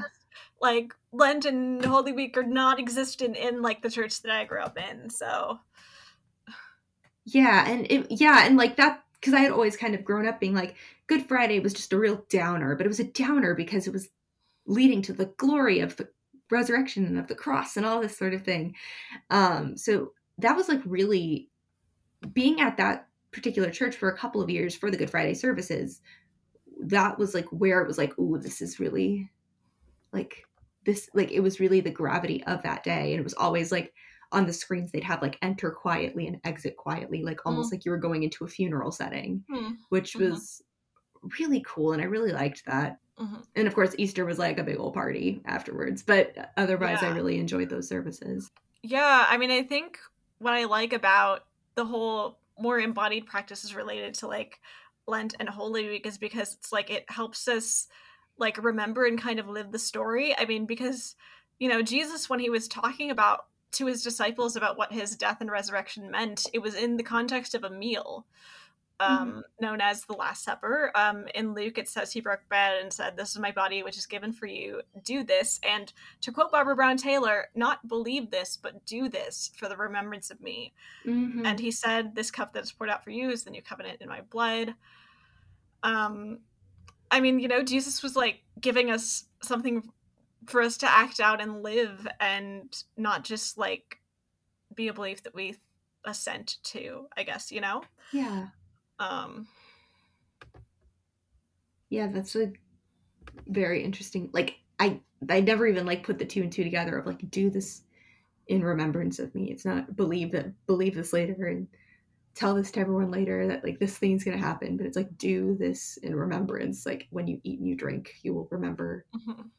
like Lent and Holy Week are not existent in like the church that I grew up in. So Yeah, and it, yeah, and like that because I had always kind of grown up being like Good Friday was just a real downer, but it was a downer because it was leading to the glory of the resurrection and of the cross and all this sort of thing. Um, so that was like really being at that particular church for a couple of years for the Good Friday services. That was like where it was like, oh, this is really like this like it was really the gravity of that day and it was always like on the screens they'd have like enter quietly and exit quietly like almost like you were going into a funeral setting Hmm. which Mhm. was really cool and i really liked that Mhm. and of course easter was like a big old party afterwards but otherwise i really enjoyed those services yeah, I mean I think what I like about the whole more embodied practices related to like Lent and Holy Week is because it's like it helps us like remember and kind of live the story. I mean, because you know, Jesus when he was talking about to his disciples about what his death and resurrection meant, it was in the context of a meal. Um, known as the Last Supper. Um, in Luke, it says he broke bread and said, This is my body, which is given for you. Do this. And to quote Barbara Brown Taylor, not believe this, but do this for the remembrance of me. Mhm. And he said, This cup that is poured out for you is the new covenant in my blood. Um, I mean, you know, Jesus was like giving us something for us to act out and live and not just like be a belief that we assent to, I guess, you know? yeah Um, yeah that's a very interesting like i i never even like put the two and two together of like do this in remembrance of me. It's not believe that believe this later and tell this to everyone later that like this thing's gonna happen but it's like do this in remembrance. Like when you eat and you drink you will remember mhm,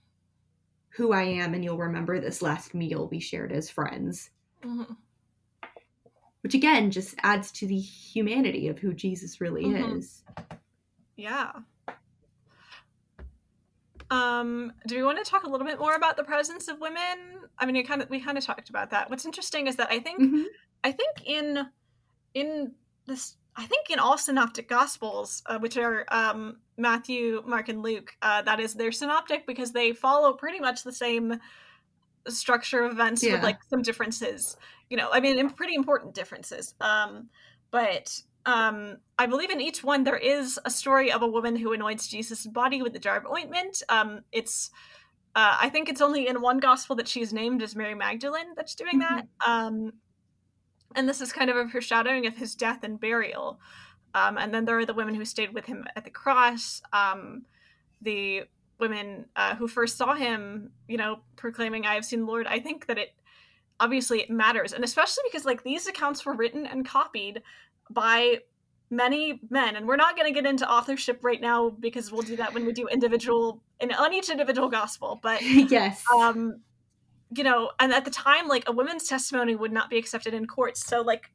who i am and you'll remember this last meal we shared as friends. Mhm. Which again just adds to the humanity of who jesus really Mhm. is Yeah. Um, do we want to talk a little bit more about the presence of women? I mean, we kind of we kind of talked about that. What's interesting is that I think Mhm. I think in in this I think in all synoptic gospels, uh, which are um, Matthew, Mark, and Luke, uh, that is they're synoptic because they follow pretty much the same structure of events Yeah. with like some differences. You know, I mean, pretty important differences. Um, but um, I believe in each one there is a story of a woman who anoints Jesus' body with the jar of ointment. Um, it's uh, I think it's only in one gospel that she's named as Mary Magdalene that's doing that. Um, and this is kind of a foreshadowing of his death and burial. Um, and then there are the women who stayed with him at the cross. Um, the women uh, who first saw him, you know, proclaiming, "I have seen the Lord." I think that it obviously it matters, and especially because like these accounts were written and copied by many men, and we're not going to get into authorship right now because we'll do that when we do individual in on each individual gospel. But yes um you know and at the time like a woman's testimony would not be accepted in courts so like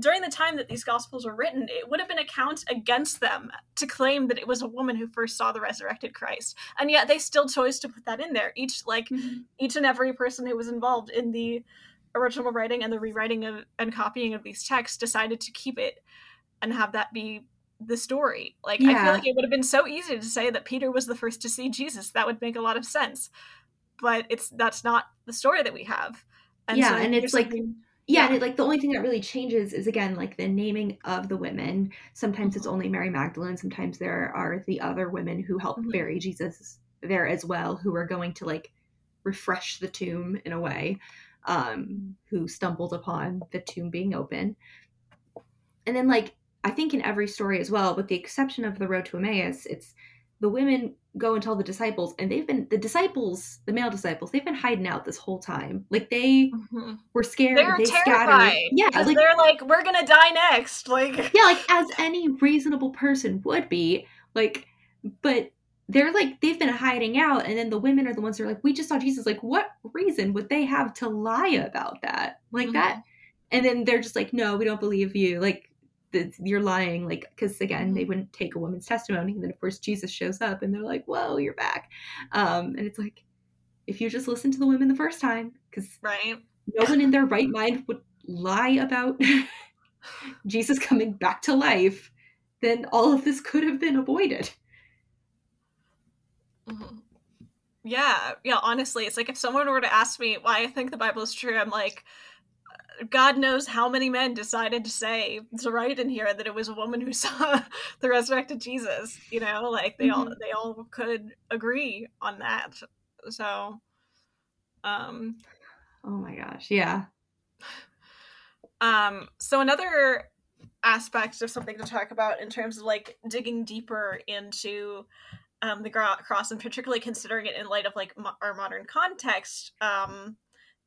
during the time that these gospels were written it would have been a count against them to claim that it was a woman who first saw the resurrected christ and yet they still chose to put that in there each like Mhm. each and every person who was involved in the original writing and the rewriting of and copying of these texts decided to keep it and have that be the story. Like I feel like it would have been so easy to say that Peter was the first to see Jesus. That would make a lot of sense. But it's that's not the story that we have. Yeah, and it's like- something- Yeah, and it, like the only thing that really changes is again like the naming of the women. Sometimes it's only Mary Magdalene. Sometimes there are the other women who helped Mhm. bury Jesus there as well, who are going to like refresh the tomb in a way. Um, who stumbled upon the tomb being open, and then like I think in every story as well, with the exception of the road to Emmaus, it's the women go and tell the disciples, and they've been the disciples, the male disciples, they've been hiding out this whole time. Like they Mhm. were scared. they're they terrified. scattered. Yeah, like they're like, we're gonna die next. Like yeah, like as any reasonable person would be. Like, but they're like they've been hiding out, and then the women are the ones who are like, we just saw Jesus. Like, what reason would they have to lie about that? Like Mhm. that and then they're just like, no, we don't believe you. Like, the, you're lying. Like, because again, they wouldn't take a woman's testimony. And then, of course, Jesus shows up and they're like, whoa, you're back. Um, and it's like, if you just listen to the women the first time, because right. no one in their right mind would lie about Jesus coming back to life, then all of this could have been avoided. Mm-hmm. Yeah, yeah, honestly, it's like if someone were to ask me why I think the Bible is true, I'm like, God knows how many men decided to say to write in here that it was a woman who saw the resurrected Jesus. You know, like they mm-hmm. all they all could agree on that. So, um, oh my gosh, yeah. Um, so another aspect of something to talk about in terms of like digging deeper into um, the cross and particularly considering it in light of like mo- our modern context um,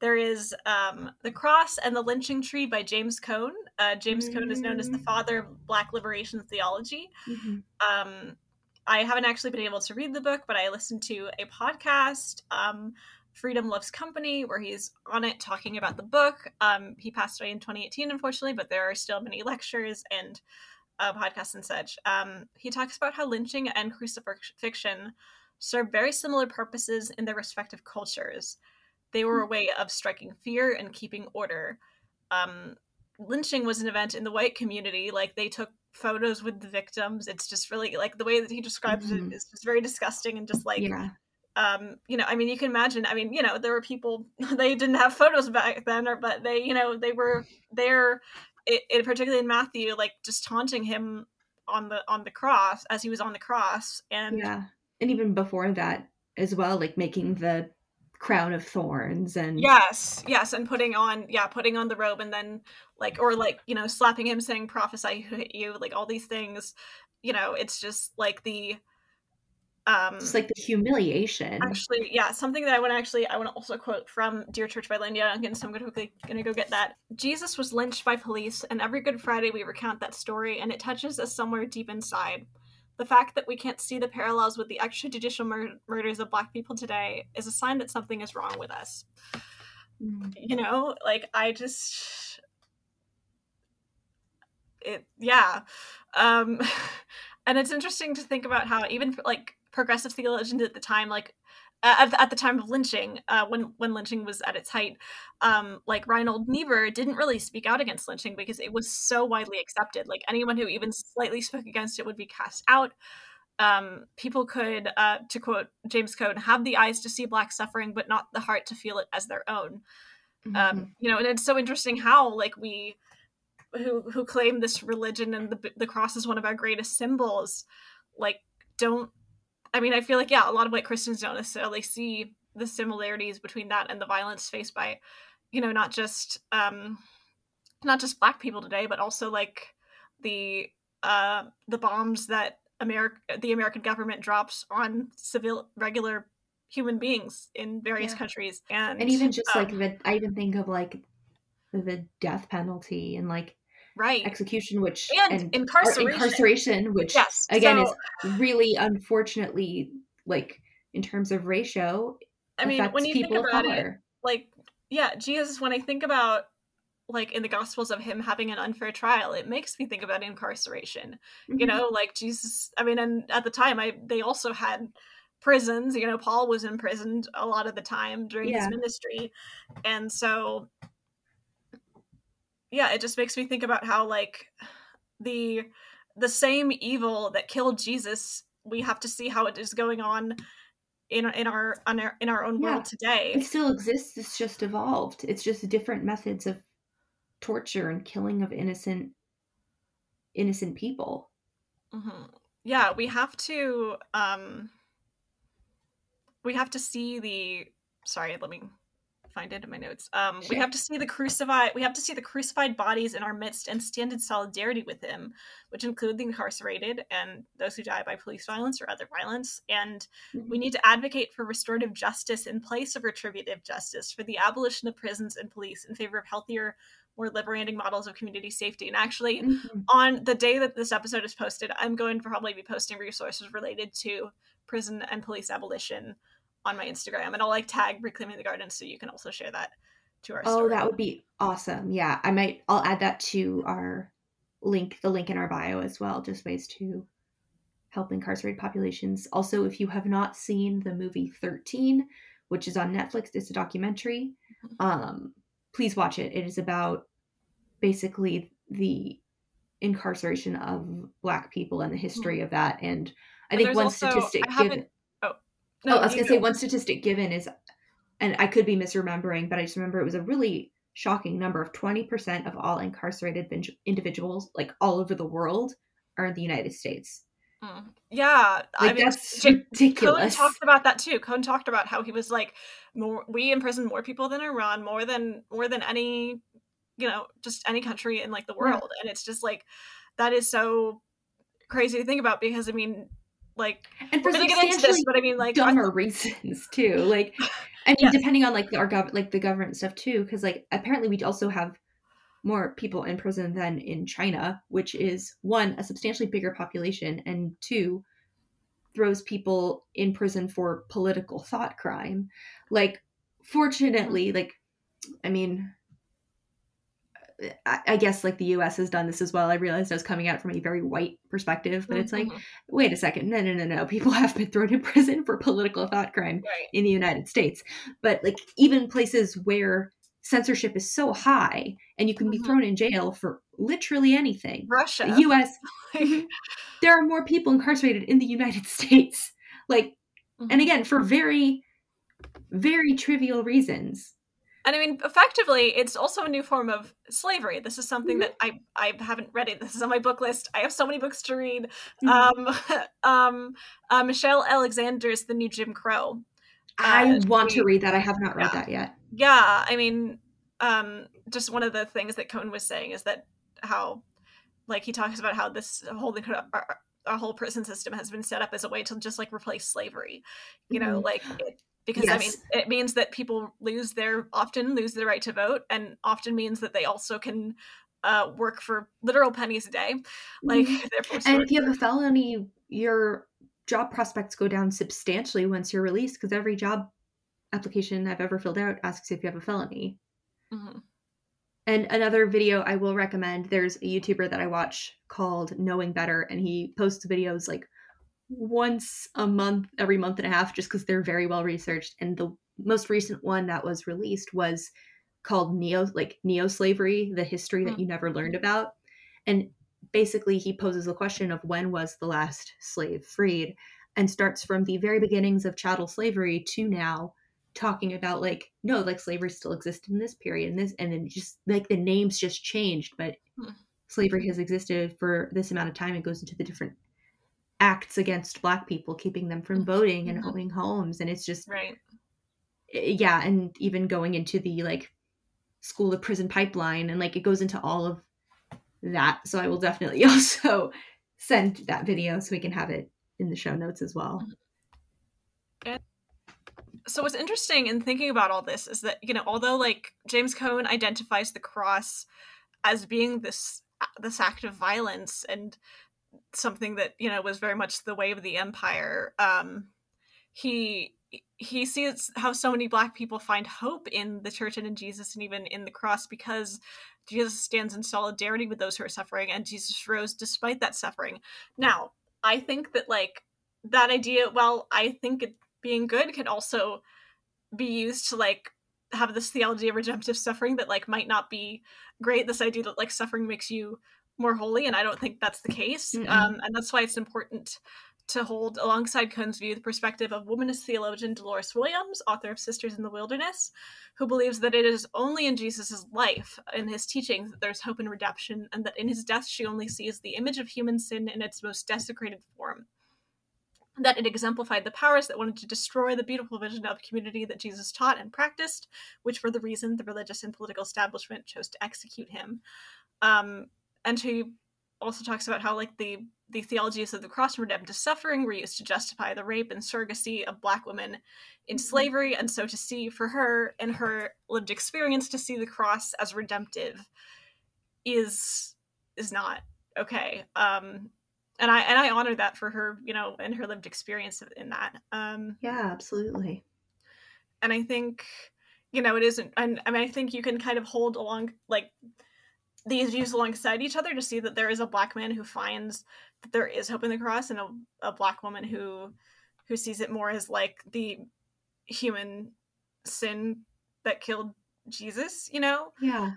there is um, the cross and the lynching tree by james cone uh, james mm-hmm. cone is known as the father of black liberation theology mm-hmm. Um, i haven't actually been able to read the book but i listened to a podcast um, freedom loves company where he's on it talking about the book um, he passed away in 2018 unfortunately but there are still many lectures and uh, podcasts and such, um, he talks about how lynching and crucifixion serve very similar purposes in their respective cultures. They were a way of striking fear and keeping order. Um, lynching was an event in the white community. Like they took photos with the victims. It's just really like the way that he describes mm-hmm. it is just very disgusting and just like yeah. um you know i mean you can imagine i mean you know there were people they didn't have photos back then or but they you know they were there it, it, particularly in Matthew, like just taunting him on the on the cross as he was on the cross, and yeah, and even before that as well, like making the crown of thorns and yes, yes, and putting on yeah, putting on the robe, and then like or like you know slapping him, saying "prophesy who hit you," like all these things. You know, it's just like the um it's like the humiliation. actually yeah something that i want to actually i want to also quote from dear church by Lenny Duncan, so i'm gonna quickly gonna go get that. Jesus was lynched by police and every good friday we recount that story and it touches us somewhere deep inside the fact that we can't see the parallels with the extrajudicial mur- murders of black people today is a sign that something is wrong with us mm. you know like i just it yeah um and it's interesting to think about how even like progressive theologians at the time, like at, at the time of lynching, uh, when when lynching was at its height, um, like Reinhold Niebuhr didn't really speak out against lynching because it was so widely accepted. Like anyone who even slightly spoke against it would be cast out. Um, people could, uh, to quote James Cone, have the eyes to see black suffering, but not the heart to feel it as their own. Um, mm-hmm. Um, you know, and it's so interesting how like we who who claim this religion and the the cross is one of our greatest symbols, like don't I mean, I feel like yeah, a lot of white Christians don't necessarily see the similarities between that and the violence faced by, you know, not just um, not just black people today, but also like the uh, the bombs that America, the American government drops on civil, regular human beings in various yeah. countries, and and even just um, like the, I even think of like the death penalty and like right execution which and, and incarceration. incarceration which yes. again so, is really unfortunately like in terms of ratio i mean when you think about it like yeah jesus when i think about like in the gospels of him having an unfair trial it makes me think about incarceration mm-hmm. you know like jesus i mean and at the time i they also had prisons you know paul was imprisoned a lot of the time during yeah. his ministry and so yeah, it just makes me think about how like the the same evil that killed Jesus, we have to see how it is going on in in our on our, in our own yeah, world today. It still exists. It's just evolved. It's just different methods of torture and killing of innocent innocent people. Mm-hmm. Yeah, we have to um we have to see the sorry, let me find it in my notes. Um, sure. We have to see the crucified. We have to see the crucified bodies in our midst and stand in solidarity with him, which include the incarcerated and those who die by police violence or other violence. And mm-hmm. we need to advocate for restorative justice in place of retributive justice, for the abolition of prisons and police in favor of healthier, more liberating models of community safety. And actually, mm-hmm. on the day that this episode is posted, I'm going to probably be posting resources related to prison and police abolition on my Instagram, and I'll like tag reclaiming the garden so you can also share that to our Oh, story. that would be awesome. Yeah, I might. I'll add that to our link, the link in our bio as well. Just ways to help incarcerated populations. Also, if you have not seen the movie Thirteen, which is on Netflix, it's a documentary. Mm-hmm. Um, please watch it. It is about basically the incarceration of Black people and the history of that. And I And think one also- statistic I haven't- given. No, oh, I was gonna say one statistic given is, and I could be misremembering, but I just remember it was a really shocking number of twenty percent of all incarcerated individuals, like all over the world, are in the United States. Mm. Yeah, I mean, that's J- ridiculous. talked about that too. Cone talked about how he was like, more we imprison more people than Iran, more than more than any, you know, just any country in like the Yeah. world, and it's just like that is so crazy to think about because I mean, like and for into this, but I mean, like dumber reasons too. Like, I mean, Yes. depending on like the, our gov, like the government stuff too, because like apparently we also have more people in prison than in China, which is one a substantially bigger population, and two throws people in prison for political thought crime. Like, fortunately, like, I mean. I guess like the U.S. has done this as well. I realized I was coming out from a very white perspective, but it's like, Mhm. wait a second, no, no, no, no. People have been thrown in prison for political thought crime right, in the United States. But like even places where censorship is so high and you can be Mhm. thrown in jail for literally anything. Russia, The US, there are more people incarcerated in the United States. Like and mhm. again, for very very trivial reasons. And I mean, effectively, it's also a new form of slavery. This is something Mhm. that I I haven't read it. This is on my book list. I have so many books to read. Mhm. Um, um, uh, Michelle Alexander's The New Jim Crow. I uh, want she- to read that. I have not read yeah. that yet. Yeah, I mean, um, just one of the things that Cone was saying is that how, like, he talks about how this whole our, our whole prison system has been set up as a way to just like replace slavery. You know, Mhm. like it, because I mean, it means that people lose their often lose their right to vote, and often means that they also can uh, work for literal pennies a day. Like, to And if you have a felony, your job prospects go down substantially once you're released because every job application I've ever filled out asks if you have a felony. Mhm. And another video I will recommend there's a YouTuber that I watch called Knowing Better, and he posts videos like once a month, every month and a half, just because they're very well researched. And the most recent one that was released was called Neo, like Neo Slavery, the history that Hmm. you never learned about. And basically, he poses the question of when was the last slave freed, and starts from the very beginnings of chattel slavery to now, talking about like no, like slavery still existed in this period, and this, and then just like the names just changed, but Hmm. slavery has existed for this amount of time. It goes into the different acts against black people, keeping them from voting and Mhm. owning homes, and it's just right. yeah, and even going into the like school to prison pipeline, and like it goes into all of that. So I will definitely also send that video so we can have it in the show notes as well. so what's interesting in thinking about all this is that you know although like james cone identifies the cross as being this this act of violence and something that you know was very much the way of the empire. Um he he sees how so many black people find hope in the church and in jesus and even in the cross because jesus stands in solidarity with those who are suffering and jesus rose despite that suffering. Now i think that like that idea well i think it being good can also be used to like have this theology of redemptive suffering that like might not be great this idea that like suffering makes you more holy and i don't think that's the case. Um, and that's why it's important to hold alongside cone's view the perspective of womanist theologian delores williams author of sisters in the wilderness who believes that it is only in jesus' life in his teachings that there's hope and redemption and that in his death she only sees the image of human sin in its most desecrated form. That it exemplified the powers that wanted to destroy the beautiful vision of community that Jesus taught and practiced, which were the reason the religious and political establishment chose to execute him. Um, and he also talks about how like the the theologies of the cross and redemptive suffering were used to justify the rape and surrogacy of black women in slavery, and so to see for her and her lived experience to see the cross as redemptive is is not okay. Um, and I and I honor that for her, you know, and her lived experience in that. Um, Yeah, absolutely. and I think, you know, it isn't. And I mean, I think you can kind of hold along like these views alongside each other to see that there is a black man who finds that there is hope in the cross, and a, a black woman who who sees it more as like the human sin that killed Jesus. You know? Yeah.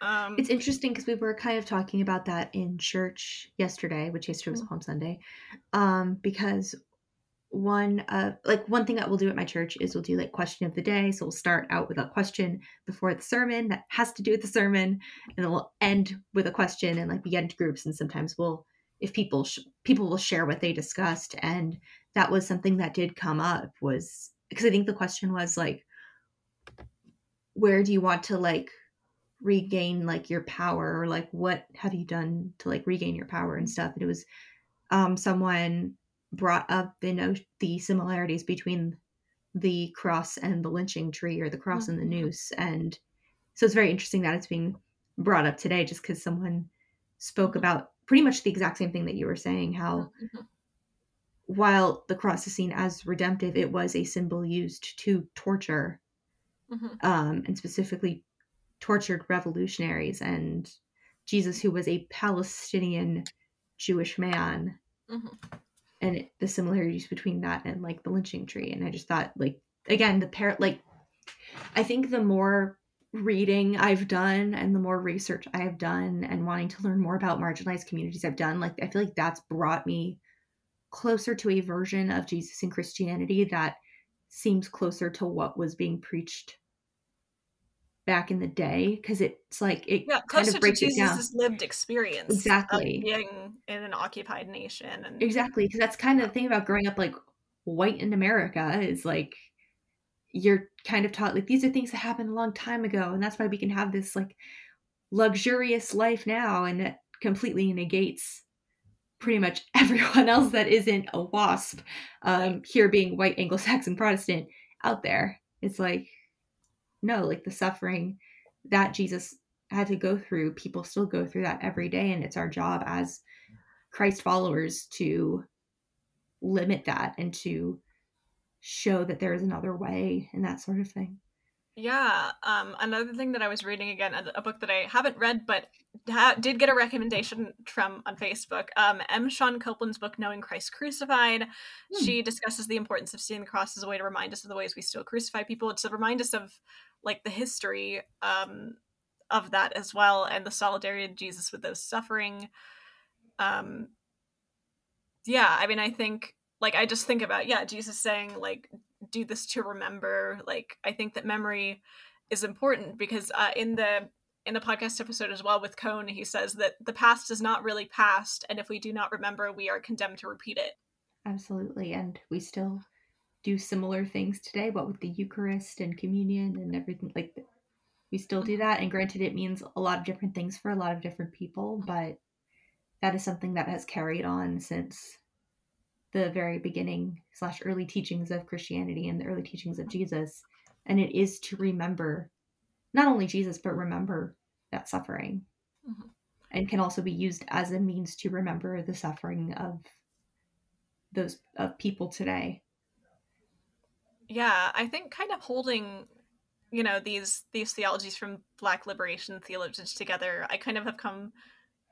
Um, It's interesting because we were kind of talking about that in church yesterday, which yesterday was Mm. Palm Sunday, um, because one uh like one thing that we'll do at my church is we'll do like question of the day. So we'll start out with a question before the sermon that has to do with the sermon, and then we'll end with a question, and like we get into groups, and sometimes we'll if people sh- people will share what they discussed, and that was something that did come up was because I think the question was like, where do you want to like regain like your power or like what have you done to like regain your power and stuff and it was um someone brought up the no- the similarities between the cross and the lynching tree or the cross and the Mhm. noose and so it's very interesting that it's being brought up today just because someone spoke about pretty much the exact same thing that you were saying how Mhm. while the cross is seen as redemptive it was a symbol used to torture Mhm. um, and specifically tortured revolutionaries and Jesus, who was a Palestinian Jewish man, Mhm. And it- the similarities between that and like the lynching tree. And I just thought, like, again, the pair, like, I think the more reading I've done and the more research I have done and wanting to learn more about marginalized communities I've done, like, I feel like that's brought me closer to a version of Jesus and Christianity that seems closer to what was being preached back in the day because it's like it Yeah, kind of breaks it down. lived experience Exactly. of being in an occupied nation and exactly because that's kind of the thing about growing up like white in america is like you're kind of taught like these are things that happened a long time ago and that's why we can have this like luxurious life now and it completely negates pretty much everyone else that isn't a wasp um here being white anglo-saxon protestant out there. It's like no like the suffering that jesus had to go through people still go through that every day and it's our job as christ followers to limit that and to show that there is another way and that sort of thing Yeah. Um, another thing that I was reading again, a, a book that I haven't read but ha- did get a recommendation from on Facebook. Um, M. Shawn Copeland's book, Knowing Christ Crucified. Hmm. She discusses the importance of seeing the cross as a way to remind us of the ways we still crucify people. To remind us of like the history um, of that as well, and the solidarity of Jesus with those suffering. Um, yeah, I mean, I think like I just think about yeah, Jesus saying like do this to remember. Like I think that memory is important because uh, in the in the podcast episode as well with Cone, he says that the past is not really past, and if we do not remember, we are condemned to repeat it. absolutely and we still do similar things today what with the eucharist and communion and everything like we still do that. And granted it means a lot of different things for a lot of different people but that is something that has carried on since the very beginning slash early teachings of christianity and the early teachings of jesus. And it is to remember not only jesus but remember that suffering. Mhm. and can also be used as a means to remember the suffering of those of people today Yeah, I think kind of holding, you know, these these theologies from Black liberation theologians together, I kind of have come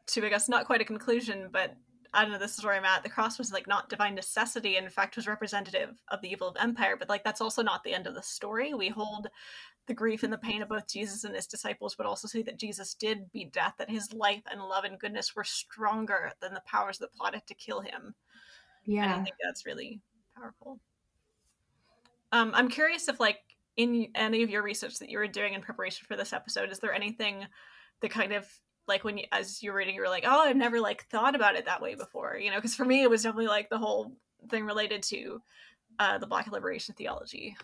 to, I guess, not quite a conclusion, but I don't know. This is where I'm at. The cross was like not divine necessity, and in fact, was representative of the evil of empire. But like that's also not the end of the story. We hold the grief and the pain of both Jesus and his disciples, but also say that Jesus did beat death, that his life and love and goodness were stronger than the powers that plotted to kill him. And I think that's really powerful. Um, I'm curious if, like, in any of your research that you were doing in preparation for this episode, is there anything that kind of like when you, as you're reading, you were like, "Oh, I've never like thought about it that way before," you know? Because for me, it was definitely like the whole thing related to uh, the Black liberation theology.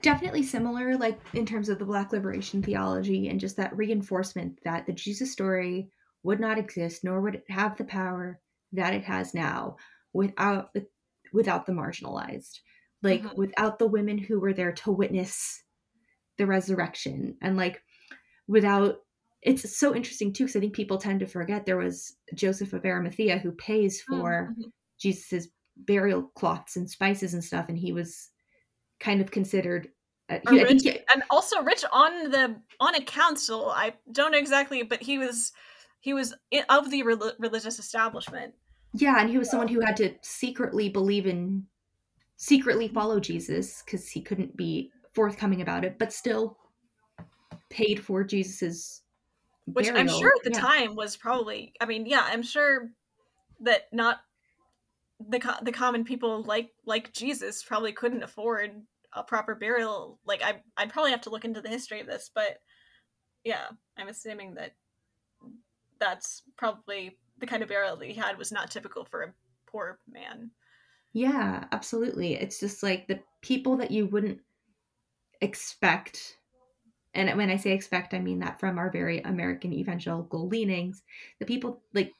definitely similar like in terms of the black liberation theology and just that reinforcement that the jesus story would not exist nor would it have the power that it has now without without the marginalized like Mhm. without the women who were there to witness the resurrection and like without it's so interesting too because i think people tend to forget there was joseph of arimathea who pays for Mhm. jesus's burial cloths and spices and stuff and he was kind of considered Uh, he- I rich, think he- and also rich on the on a council. I don't know exactly, but he was he was of the rel- religious establishment. yeah, and he was someone who had to secretly believe in, secretly follow Jesus because he couldn't be forthcoming about it, but still paid for Jesus's which I'm sure at the Yeah. time was probably. I mean, yeah, I'm sure that not the co- the common people like like Jesus probably couldn't afford a proper burial. Like I I'd probably have to look into the history of this, but yeah, I'm assuming that that's probably the kind of burial that he had was not typical for a poor man. Yeah, absolutely. It's just like the people that you wouldn't expect. And when I say expect, I mean that from our very American evangelical leanings, the people like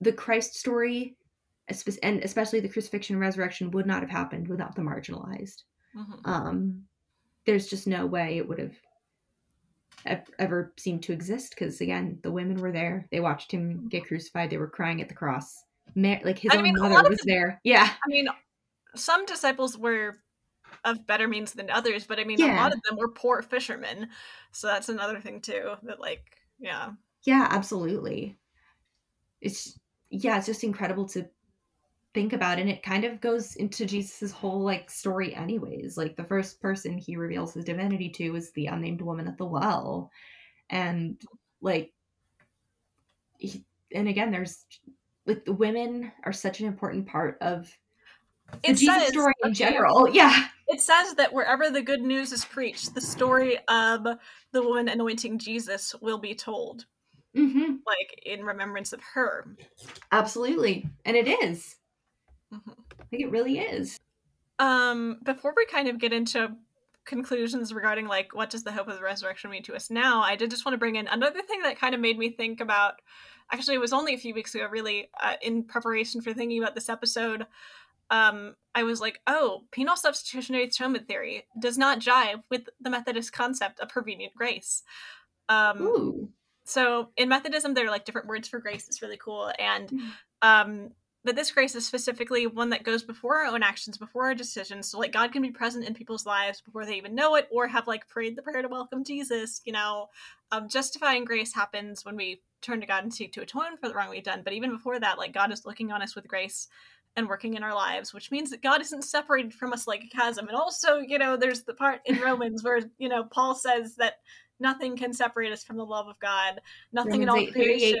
the Christ story, and especially the crucifixion and resurrection, would not have happened without the marginalized. Mhm. Um, there's just no way it would have ever seemed to exist because again, the women were there. They watched him get crucified. They were crying at the cross. Ma- like his I own mean, mother was the- there. Yeah. I mean, some disciples were of better means than others, but I mean, a lot of them were poor fishermen. So that's another thing too. That like, yeah, Yeah, absolutely. It's yeah, it's just incredible to think about and it kind of goes into Jesus's whole like story anyways. Like the first person he reveals his divinity to is the unnamed woman at the well. And like he, and again there's like the women are such an important part of the it Jesus says story in okay, general. Yeah. It says that wherever the good news is preached, the story of the woman anointing Jesus will be told, Mhm. like in remembrance of her. Absolutely. And it is. Mhm. Like it really is. Um, before we kind of get into conclusions regarding like what does the hope of the resurrection mean to us now, I did just want to bring in another thing that kind of made me think about. Actually, it was only a few weeks ago, really, uh, in preparation for thinking about this episode. Um, I was like, oh, penal substitutionary atonement theory does not jive with the Methodist concept of prevenient grace. Um, Ooh. so in Methodism, there are like different words for grace. It's really cool, and Mhm. um, but this grace is specifically one that goes before our own actions, before our decisions. So like God can be present in people's lives before they even know it, or have like prayed the prayer to welcome Jesus. You know, um, justifying grace happens when we turn to God and seek to atone for the wrong we've done. But even before that, like God is looking on us with grace and working in our lives, which means that God isn't separated from us like a chasm. And also, you know, there's the part in Romans where you know Paul says that nothing can separate us from the love of God, nothing in all Romans 8:38. creation,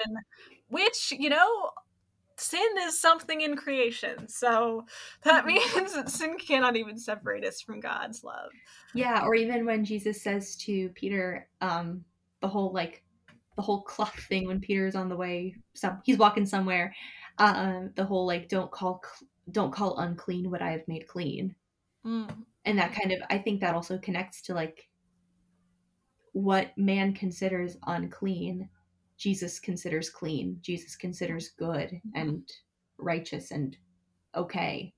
which you know sin is something in creation. So that means that sin cannot even separate us from God's love. Yeah, or even when Jesus says to Peter, um, the whole like the whole cloth thing when Peter's on the way, some he's walking somewhere, um, the whole like don't call don't call unclean what I have made clean, Mm. and that kind of I think that also connects to like what man considers unclean, Jesus considers clean, Jesus considers good and righteous and okay.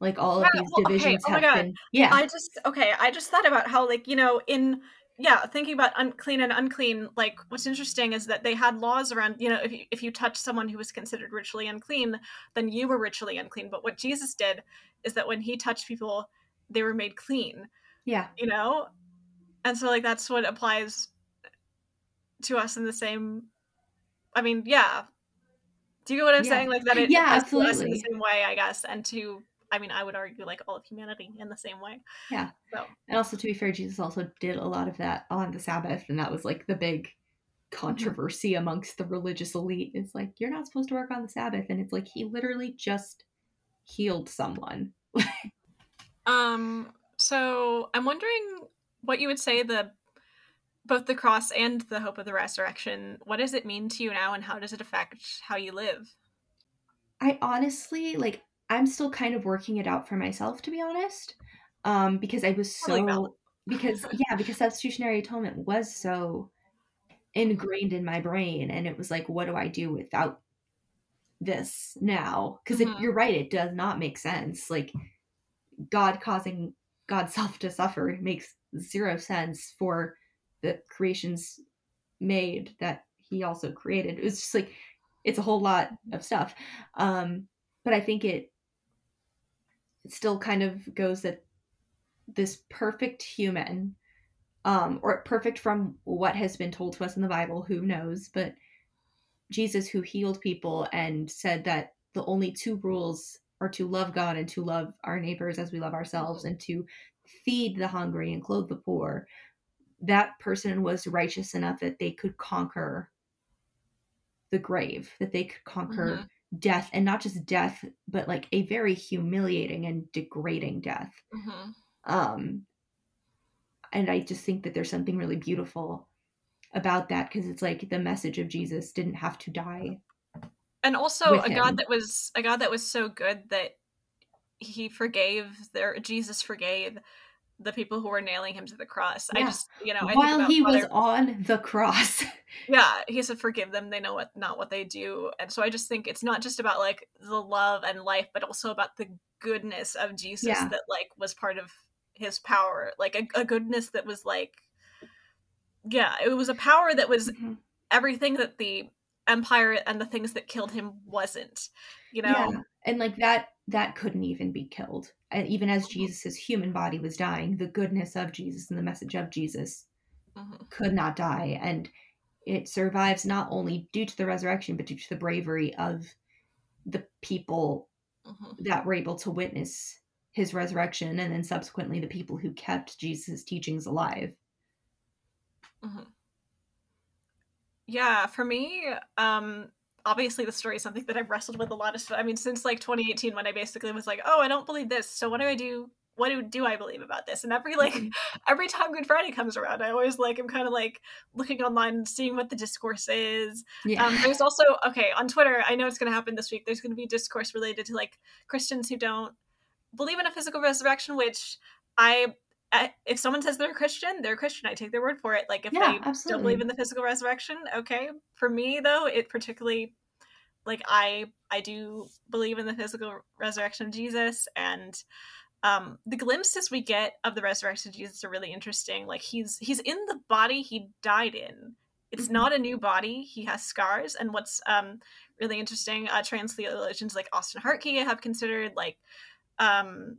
Like all of Yeah, these well, okay, divisions oh my have God. been, yeah, I just okay. I just thought about how like you know in yeah thinking about unclean and unclean. Like what's interesting is that they had laws around you know if you, if you touch someone who was considered ritually unclean, then you were ritually unclean. But what Jesus did is that when he touched people, they were made clean. yeah, You know, and so like that's what applies to us in the same. I mean, yeah. Do you get what I'm Yeah. saying? Like that it Yeah, applies to us in the same way, I guess, and to I mean, I would argue like all of humanity in the same way. Yeah. So And also, to be fair, Jesus also did a lot of that on the Sabbath, and that was like the big controversy amongst the religious elite. It's like you're not supposed to work on the Sabbath, and it's like he literally just healed someone. Um, so I'm wondering what you would say the both the cross and the hope of the resurrection. What does it mean to you now, and how does it affect how you live? I honestly like. I'm still kind of working it out for myself, to be honest, um, because I was so valid. because yeah, because substitutionary atonement was so ingrained in my brain, and it was like, what do I do without this now? Because Mhm. you're right, it does not make sense. Like God causing God's self to suffer makes zero sense for the creations made that He also created. It's just like it's a whole lot of stuff, um, but I think it it still kind of goes that this perfect human um or perfect from what has been told to us in the bible who knows but jesus who healed people and said that the only two rules are to love god and to love our neighbors as we love ourselves and to feed the hungry and clothe the poor that person was righteous enough that they could conquer the grave that they could conquer Mhm. Death and not just death but like a very humiliating and degrading death Mhm. um and i just think that there's something really beautiful about that because it's like the message of jesus didn't have to die and also a him. god that was a god that was so good that he forgave their jesus forgave the people who were nailing him to the cross. I just you know I think while he was on the cross. Yeah he said forgive them they know what not what they do. And so i just think it's not just about like the love and life but also about the goodness of jesus Yeah. that like was part of his power like a, a goodness that was like yeah it was a power that was Mhm. everything that the empire and the things that killed him wasn't you know? Yeah and like that that couldn't even be killed. And even as jesus's human body was dying the goodness of jesus and the message of jesus Mhm. could not die. And it survives not only due to the resurrection but due to the bravery of the people Mhm. that were able to witness his resurrection and then subsequently the people who kept jesus teachings alive. Yeah for me um obviously the story is something that i've wrestled with a lot of i mean since like 2018 when i basically was like oh i don't believe this so what do i do? What do, do i believe about this? And every like Mhm. every time good friday comes around i always like i'm kind of like looking online and seeing what the discourse is. Yeah. Um, there's also okay on twitter i know it's going to happen this week there's going to be discourse related to like christians who don't believe in a physical resurrection which i I- if someone says they're a christian they're a christian i take their word for it like if Yeah, they absolutely. believe in the physical resurrection okay for me though it particularly like i i do believe in the physical resurrection of jesus and um the glimpses we get of the resurrection of jesus are really interesting like he's he's in the body he died in it's Mhm. not a new body he has scars and what's um really interesting uh trans theologians like austen hartke have considered like um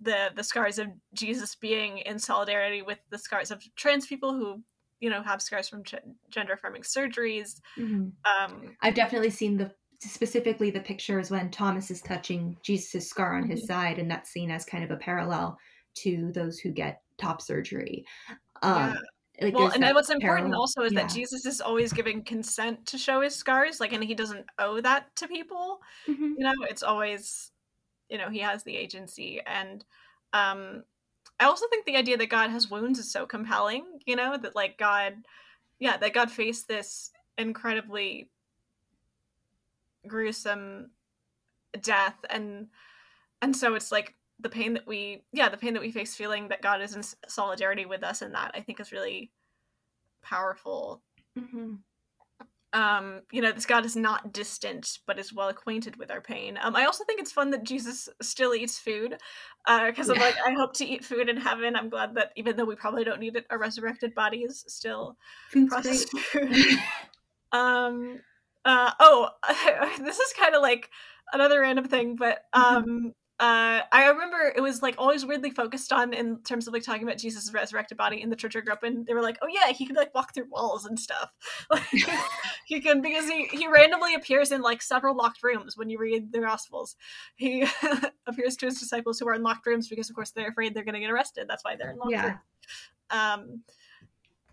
the the scars of jesus being in solidarity with the scars of trans people who you know have scars from g- gender affirming surgeries Mhm. um I've definitely seen the specifically the pictures when Thomas is touching Jesus' scar on his Mhm. side, and that's seen as kind of a parallel to those who get top surgery. Um, like well and what's important also is yeah. that jesus is always giving consent to show his scars like and he doesn't owe that to people Mhm. you know it's always you know he has the agency. And um i also think the idea that god has wounds is so compelling you know that like god yeah that god faced this incredibly gruesome death. And and so it's like the pain that we yeah the pain that we face feeling that god is in solidarity with us in that i think is really powerful. Mhm. Um you know this god is not distant but is well acquainted with our pain um i also think it's fun that jesus still eats food uh because i'm Yeah. like i hope to eat food in heaven i'm glad that even though we probably don't need it our resurrected body is still Food's processed great. food um uh oh this is kind of like another random thing but Mm-hmm. um uh i remember it was like always weirdly focused on in terms of like talking about jesus' resurrected body in the church i grew up in. They were like oh yeah he can like walk through walls and stuff. Like he can because he he randomly appears in like several locked rooms when you read the gospels. He appears to his disciples who are in locked rooms because of course they're afraid they're going to get arrested. That's why they're in locked Yeah. rooms. Um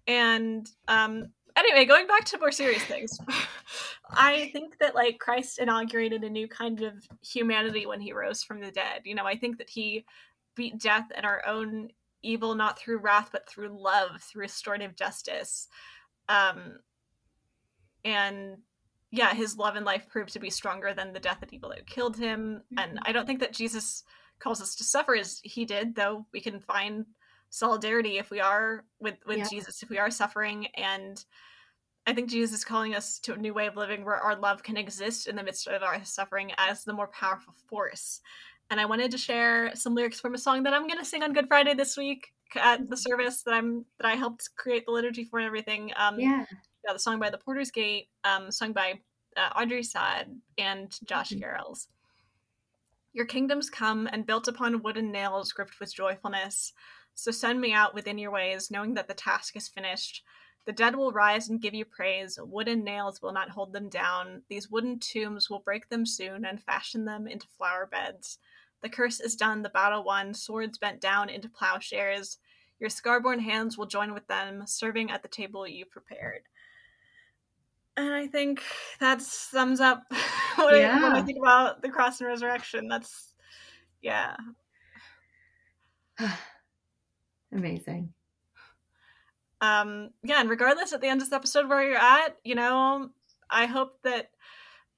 and um anyway going back to more serious things i think that like christ inaugurated a new kind of humanity when he rose from the dead. You know i think that he beat death and our own evil not through wrath but through love through restorative justice. Um and yeah his love and life proved to be stronger than the death of people that killed him. And Mhm. i don't think that jesus calls us to suffer as he did though we can find solidarity if we are with with Yeah. jesus if we are suffering and i think jesus is calling us to a new way of living where our love can exist in the midst of our suffering as the more powerful force and i wanted to share some lyrics from a song that i'm going to sing on good friday this week at the service that i'm that i helped create the liturgy for and everything um Yeah. yeah, the song by the Porter's Gate, um, sung by uh, Audrey Assad and Josh Mhm. Garrels. Your kingdoms come and built upon wooden nails gripped with joyfulness. So send me out within your ways, knowing that the task is finished. The dead will rise and give you praise. Wooden nails will not hold them down. These wooden tombs will break them soon and fashion them into flower beds. The curse is done, the battle won, swords bent down into plowshares. Your scarborn hands will join with them, serving at the table you prepared. And I think that sums up what, yeah. I, what I think about the cross and resurrection. That's, yeah. Amazing. Um, yeah, and regardless at the end of this episode where you're at, you know, I hope that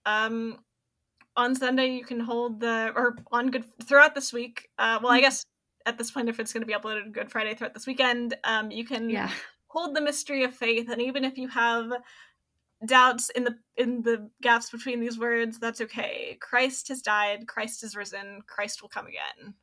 um on Sunday you can hold the or on good throughout this week. Uh, well, I mm-hmm. guess at this point, if it's going to be uploaded Good Friday throughout this weekend, um, you can yeah. hold the mystery of faith, and even if you have doubts in the in the gaps between these words, that's okay. Christ has died. Christ is risen. Christ will come again.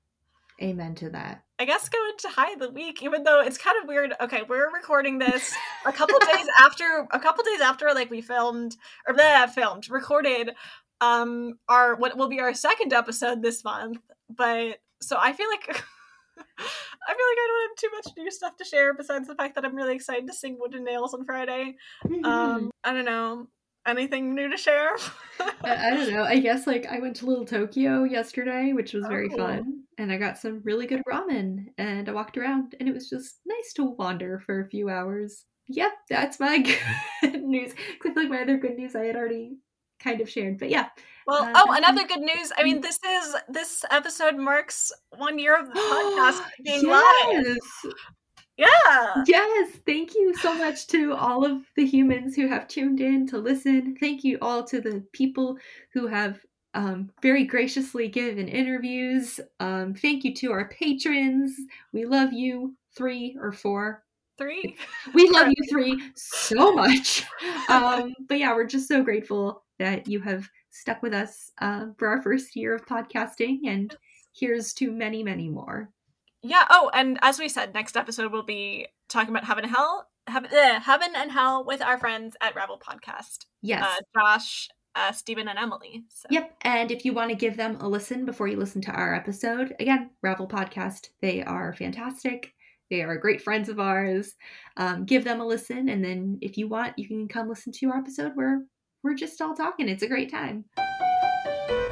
Amen to that. I guess go into high the week, even though it's kind of weird. Okay, we're recording this a couple days after a couple days after like we filmed or that filmed recorded um our what will be our second episode this month. But so I feel like I feel like I don't have too much new stuff to share besides the fact that I'm really excited to sing Wooden Nails on Friday. Um, I don't know. Anything new to share? I, I, don't know. I guess like I went to Little Tokyo yesterday, which was very oh. fun, and I got some really good ramen, and I walked around, and it was just nice to wander for a few hours. Yep, that's my good news. Feel like my other good news I had already kind of shared. But yeah. Well, uh, oh, another good news. I mean, this is this episode marks one year of the podcast being yes. live. Yeah. Yes. Thank you so much to all of the humans who have tuned in to listen. Thank you all to the people who have um, very graciously given interviews. Um, thank you to our patrons. We love you. Three or four three. We love you three so much. Um, but yeah, we're just so grateful that you have stuck with us uh, for our first year of podcasting, and here's to many, many more. Yeah. Oh, and as we said, next episode we'll be talking about heaven and hell, heaven, uh, heaven and hell with our friends at Rebel Podcast. Yes, uh, Josh, uh, Stephen, and Emily. So. Yep. And if you want to give them a listen before you listen to our episode, again, Ravel Podcast. They are fantastic. They are great friends of ours. Um, give them a listen, and then if you want, you can come listen to our episode where we're just all talking. It's a great time.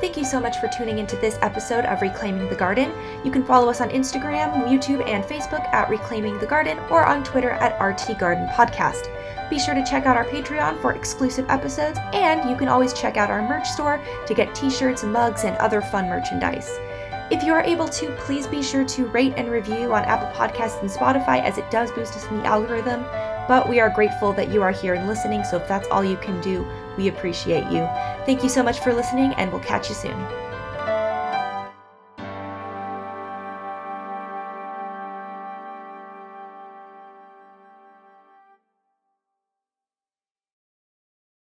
Thank you so much for tuning into this episode of Reclaiming the Garden. You can follow us on Instagram, YouTube, and Facebook at Reclaiming the Garden or on Twitter at RT Garden Podcast. Be sure to check out our Patreon for exclusive episodes, and you can always check out our merch store to get t shirts, mugs, and other fun merchandise. If you are able to, please be sure to rate and review on Apple Podcasts and Spotify as it does boost us in the algorithm. But we are grateful that you are here and listening, so if that's all you can do, we appreciate you. Thank you so much for listening, and we'll catch you soon.